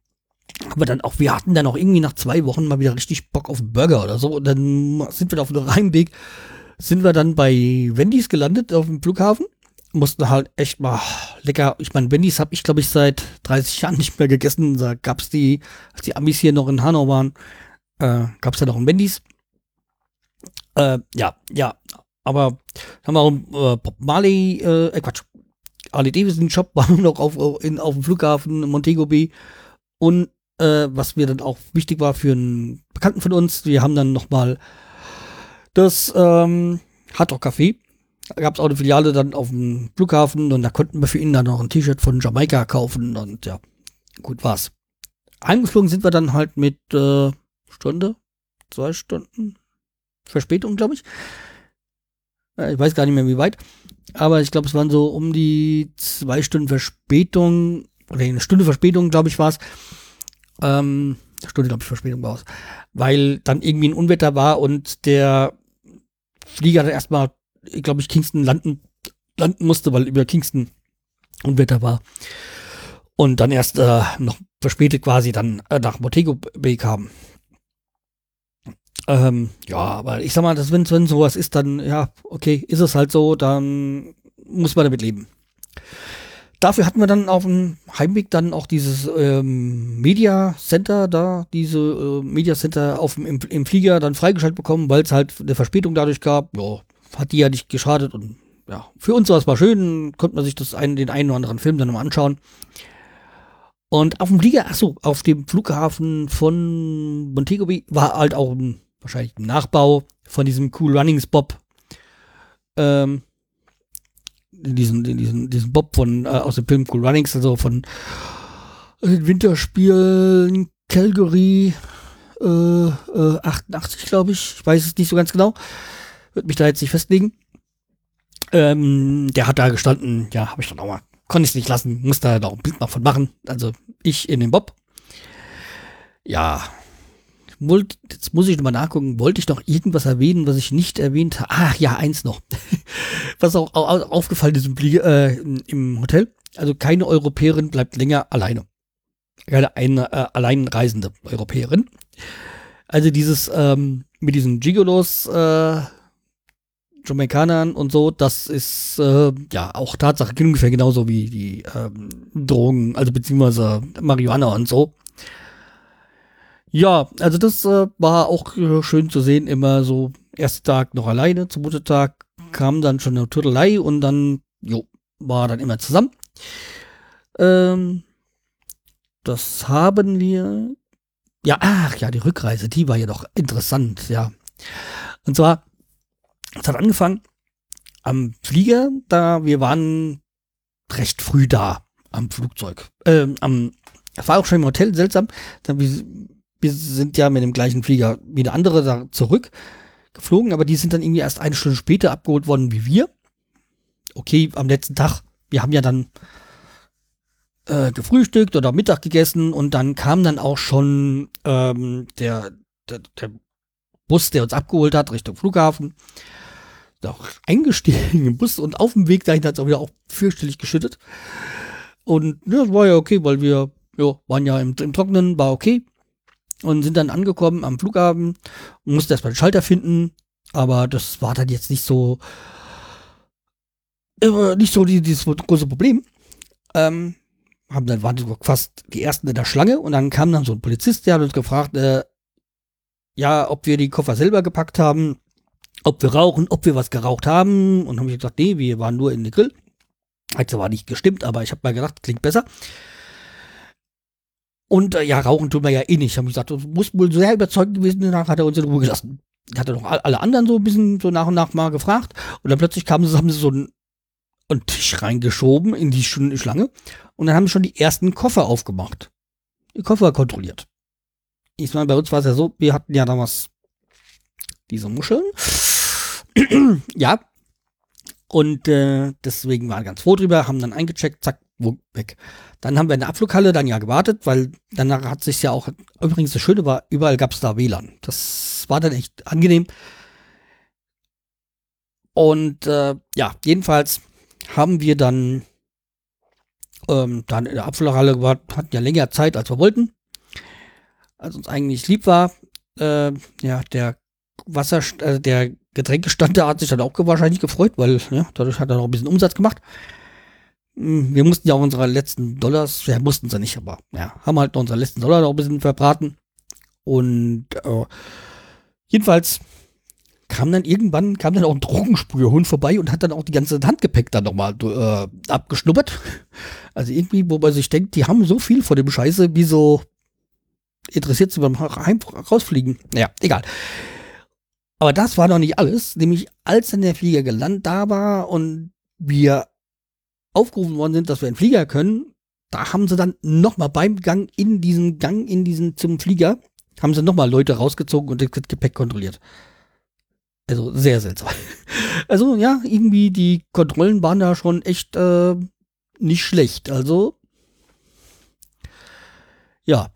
aber dann auch, wir hatten dann auch irgendwie nach zwei Wochen mal wieder richtig Bock auf Burger oder so. Und dann sind wir auf dem Heimweg, sind wir dann bei Wendy's gelandet auf dem Flughafen. Mussten halt echt mal lecker, ich meine, Wendy's habe ich, glaube ich, seit 30 Jahren nicht mehr gegessen. Da gab's die, als die Amis hier noch in Hanau waren, äh, gab's da noch ein Wendy's. Äh, ja, ja, aber haben wir auch äh, Bob Marley, äh, äh Quatsch, Ali Davidson Shop [LAUGHS] waren noch auf, in, auf dem Flughafen Montego Bay und äh, was mir dann auch wichtig war für einen Bekannten von uns. Wir haben dann nochmal das ähm, Hardrock Café. Da gab es auch eine Filiale dann auf dem Flughafen und da konnten wir für ihn dann noch ein T-Shirt von Jamaika kaufen und ja, gut war's. Eingeflogen sind wir dann halt mit äh, Stunde, zwei Stunden Verspätung, glaube ich. Ich weiß gar nicht mehr wie weit, aber ich glaube, es waren so um die zwei Stunden Verspätung oder eine Stunde Verspätung, glaube ich, war es. Ähm, Stunde, glaube ich, Verspätung war es. Weil dann irgendwie ein Unwetter war und der Flieger dann erstmal, glaube ich, Kingston landen, landen musste, weil über Kingston Unwetter war. Und dann erst äh, noch verspätet quasi dann äh, nach Montego Bay kam. Ähm, ja, aber ich sag mal, wenn, wenn sowas ist, dann, ja, okay, ist es halt so, dann muss man damit leben. Dafür hatten wir dann auf dem Heimweg dann auch dieses ähm, Media Center da, diese äh, Media Center auf dem, im, im Flieger dann freigeschaltet bekommen, weil es halt eine Verspätung dadurch gab. Ja, hat die ja nicht geschadet und ja, für uns war es mal schön, konnte man sich das einen, den einen oder anderen Film dann mal anschauen. Und auf dem Flieger, ach so, auf dem Flughafen von Montego Bay war halt auch ein, wahrscheinlich ein Nachbau von diesem Cool Runnings Bob. Ähm, diesen, diesen, diesen Bob von äh, aus dem Film Cool Runnings, also von den Winterspielen Calgary äh, äh, 88, glaube ich. Ich weiß es nicht so ganz genau. Würde mich da jetzt nicht festlegen. Ähm, der hat da gestanden, ja, habe ich dann auch mal, konnte ich es nicht lassen, musste da auch ein Bild mal von machen. Also ich in den Bob. Ja, jetzt muss ich nochmal nachgucken, wollte ich noch irgendwas erwähnen, was ich nicht erwähnt habe? Ach ja, eins noch. [LAUGHS] was auch aufgefallen ist im, äh, im Hotel. Also keine Europäerin bleibt länger alleine. Keine eine äh, alleinreisende Europäerin. Also dieses ähm, mit diesen Gigolos, äh, Jamaikanern und so, das ist äh, ja auch Tatsache ungefähr genauso wie die ähm, Drogen, also beziehungsweise Marihuana und so. Ja, also das äh, war auch äh, schön zu sehen, immer so erster Tag noch alleine, zum Muttertag kam dann schon eine Turtelei und dann, jo, war dann immer zusammen. Ähm, das haben wir. Ja, ach ja, die Rückreise, die war ja doch interessant, ja. Und zwar, es hat angefangen am Flieger, da wir waren recht früh da am Flugzeug. Ähm, am, war auch schon im Hotel seltsam. Da, wir, wir sind ja mit dem gleichen Flieger wie der andere da zurück geflogen, aber die sind dann irgendwie erst eine Stunde später abgeholt worden wie wir. Okay, am letzten Tag, wir haben ja dann äh, gefrühstückt oder Mittag gegessen und dann kam dann auch schon ähm, der, der, der Bus, der uns abgeholt hat, Richtung Flughafen. Auch eingestiegen im Bus und auf dem Weg dahin hat es auch wieder auch fürchterlich geschüttet. Und ja, das war ja okay, weil wir ja, waren ja im, im Trockenen, war okay und sind dann angekommen am Flughafen und mussten erstmal den Schalter finden, aber das war dann jetzt nicht so nicht so die, dieses große Problem. Ähm, haben dann waren fast die ersten in der Schlange und dann kam dann so ein Polizist, der hat uns gefragt, äh, ja, ob wir die Koffer selber gepackt haben, ob wir rauchen, ob wir was geraucht haben und haben ich gesagt, nee, wir waren nur in den Grill. Hat zwar nicht gestimmt, aber ich habe mal gedacht, klingt besser. Und äh, ja, rauchen tun wir ja eh nicht. Haben gesagt, du musst wohl sehr überzeugend gewesen sein, hat er uns in Ruhe gelassen. Hat er noch alle anderen so ein bisschen so nach und nach mal gefragt. Und dann plötzlich kamen sie, haben sie so einen, einen Tisch reingeschoben in die Schlange. Und dann haben sie schon die ersten Koffer aufgemacht. Die Koffer kontrolliert. Ich meine, bei uns war es ja so, wir hatten ja damals diese Muscheln. [CLEARS THROAT] ja. Und äh, deswegen waren ganz froh drüber, haben dann eingecheckt, zack, weg. Dann haben wir in der Abflughalle dann ja gewartet, weil danach hat sich ja auch, übrigens das Schöne war, überall gab es da WLAN. Das war dann echt angenehm. Und äh, ja, jedenfalls haben wir dann, ähm, dann in der Abflughalle gewartet, hatten ja länger Zeit, als wir wollten. Als uns eigentlich lieb war. Äh, ja, der Wasser, äh, der Getränkestand, der hat sich dann auch wahrscheinlich gefreut, weil ja, dadurch hat er noch ein bisschen Umsatz gemacht. Hm, wir mussten ja auch unsere letzten Dollars, ja, mussten sie nicht, aber ja, haben halt noch unsere letzten Dollar noch ein bisschen verbraten. Und äh, jedenfalls kam dann irgendwann, kam dann auch ein Drogensprühhund vorbei und hat dann auch die ganze Handgepäck dann nochmal äh, abgeschnuppert. Also irgendwie, wo man sich denkt, die haben so viel von dem Scheiße, wie so interessiert sie beim Heim rausfliegen. Naja, egal. Aber das war noch nicht alles, nämlich als dann der Flieger gelandet da war und wir aufgerufen worden sind, dass wir einen Flieger können, da haben sie dann nochmal beim Gang in diesen Gang, in diesen zum Flieger, haben sie nochmal Leute rausgezogen und das Gepäck kontrolliert. Also sehr seltsam. [LAUGHS] Also ja, irgendwie die Kontrollen waren da schon echt äh, nicht schlecht. Also ja,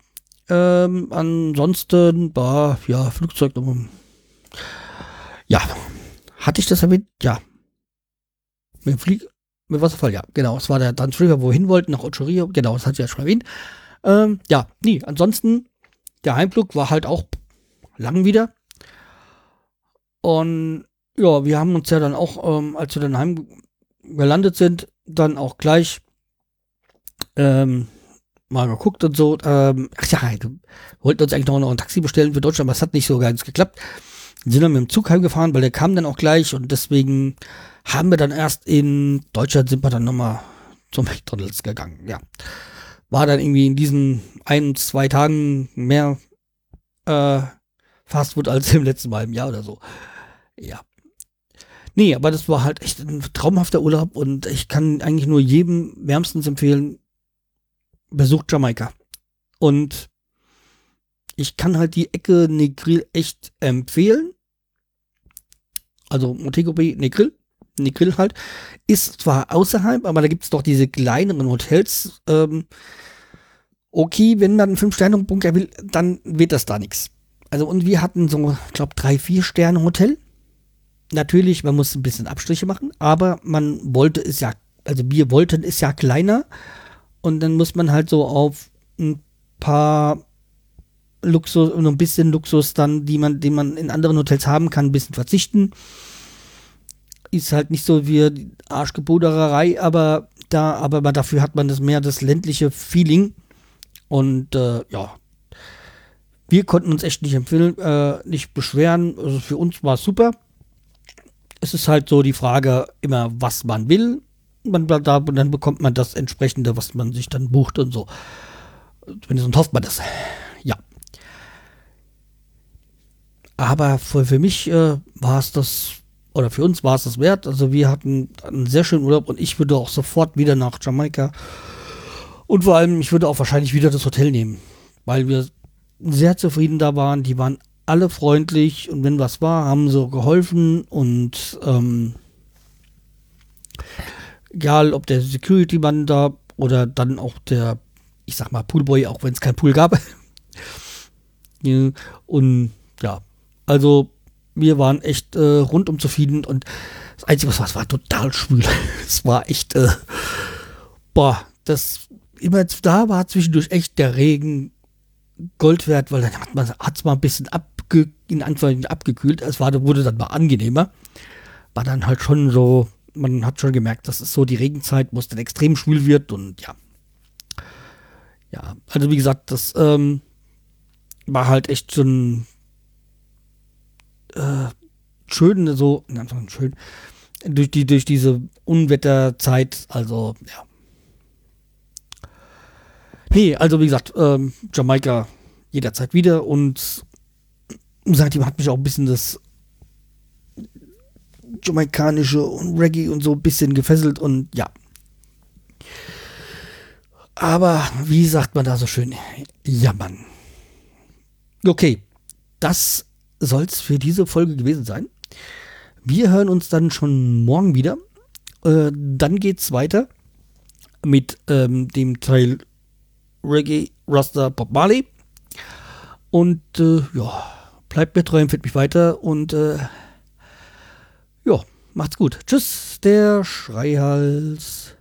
ähm, ansonsten war ja Flugzeug. Ja, hatte ich das erwähnt? Ja. Mit dem Flieg mit Wasserfall, ja, genau. Es war der Dance River, wo wir hin wollten, nach Ochorio. Genau, das hat sie ja schon erwähnt. Ähm, ja, nee, ansonsten, der Heimflug war halt auch lang wieder. Und ja, wir haben uns ja dann auch, ähm, als wir dann heim gelandet sind, dann auch gleich ähm, mal geguckt und so. Ähm, ach ja, wir wollten uns eigentlich noch ein Taxi bestellen für Deutschland, aber es hat nicht so ganz geklappt. Sind dann mit dem Zug heimgefahren, weil der kam dann auch gleich und deswegen haben wir dann erst in Deutschland sind wir dann nochmal zum McDonalds gegangen. Ja. War dann irgendwie in diesen ein, zwei Tagen mehr äh, Fastfood als im letzten Mal im Jahr oder so. Ja. Nee, aber das war halt echt ein traumhafter Urlaub und ich kann eigentlich nur jedem wärmstens empfehlen, besucht Jamaika. Und ich kann halt die Ecke Negril echt empfehlen. Also Montego Bay Negril Negril halt, ist zwar außerhalb, aber da gibt es doch diese kleineren Hotels. Ähm, okay, wenn man einen Fünf-Sterne-Bunker will, dann wird das da nichts. Also, und wir hatten so, ich glaube, drei, vier Sterne Hotel. Natürlich, man muss ein bisschen Abstriche machen, aber man wollte es ja, also wir wollten es ja kleiner. Und dann muss man halt so auf ein paar Luxus und ein bisschen Luxus dann, die man, den man in anderen Hotels haben kann, ein bisschen verzichten ist halt nicht so wie Arschgebodererei, aber da, aber dafür hat man das mehr das ländliche Feeling. Und äh, ja, wir konnten uns echt nicht empfehlen, äh, nicht beschweren. Also für uns war es super. Es ist halt so die Frage immer, was man will. Man, da, dann bekommt man das entsprechende, was man sich dann bucht und so. Zumindest hofft man das. Ja. Aber für, für mich äh, war es das oder für uns war es das wert. Also wir hatten einen sehr schönen Urlaub und ich würde auch sofort wieder nach Jamaika. Und vor allem, ich würde auch wahrscheinlich wieder das Hotel nehmen, weil wir sehr zufrieden da waren. Die waren alle freundlich und wenn was war, haben sie geholfen und ähm, egal ob der Security-Mann da oder dann auch der, ich sag mal, Poolboy, auch wenn es kein Pool gab. [LAUGHS] und ja, also wir waren echt äh, rundum zufrieden und das Einzige, was war, es war total schwül. [LAUGHS] es war echt, äh, boah, das immer da war zwischendurch echt der Regen Gold wert, weil dann hat man es mal ein bisschen abge, in Anführungszeichen abgekühlt. Es war, wurde dann mal angenehmer. War dann halt schon so, man hat schon gemerkt, dass es so die Regenzeit, wo es dann extrem schwül wird und ja. Ja, also wie gesagt, das ähm, war halt echt so ein äh, schön, so, in Anführungszeichen schön, durch, die, durch diese Unwetterzeit, also ja. Nee, also wie gesagt, ähm, Jamaika jederzeit wieder und seitdem hat mich auch ein bisschen das jamaikanische und Reggae und so ein bisschen gefesselt und ja. Aber wie sagt man da so schön? Jammern. Okay, das soll's für diese Folge gewesen sein. Wir hören uns dann schon morgen wieder. Äh, dann geht's weiter mit ähm, dem Teil Reggae Rasta Bob Marley. Und äh, ja, bleibt mir treu, empfiehlt mich weiter und äh, ja, macht's gut. Tschüss, der Schreihals.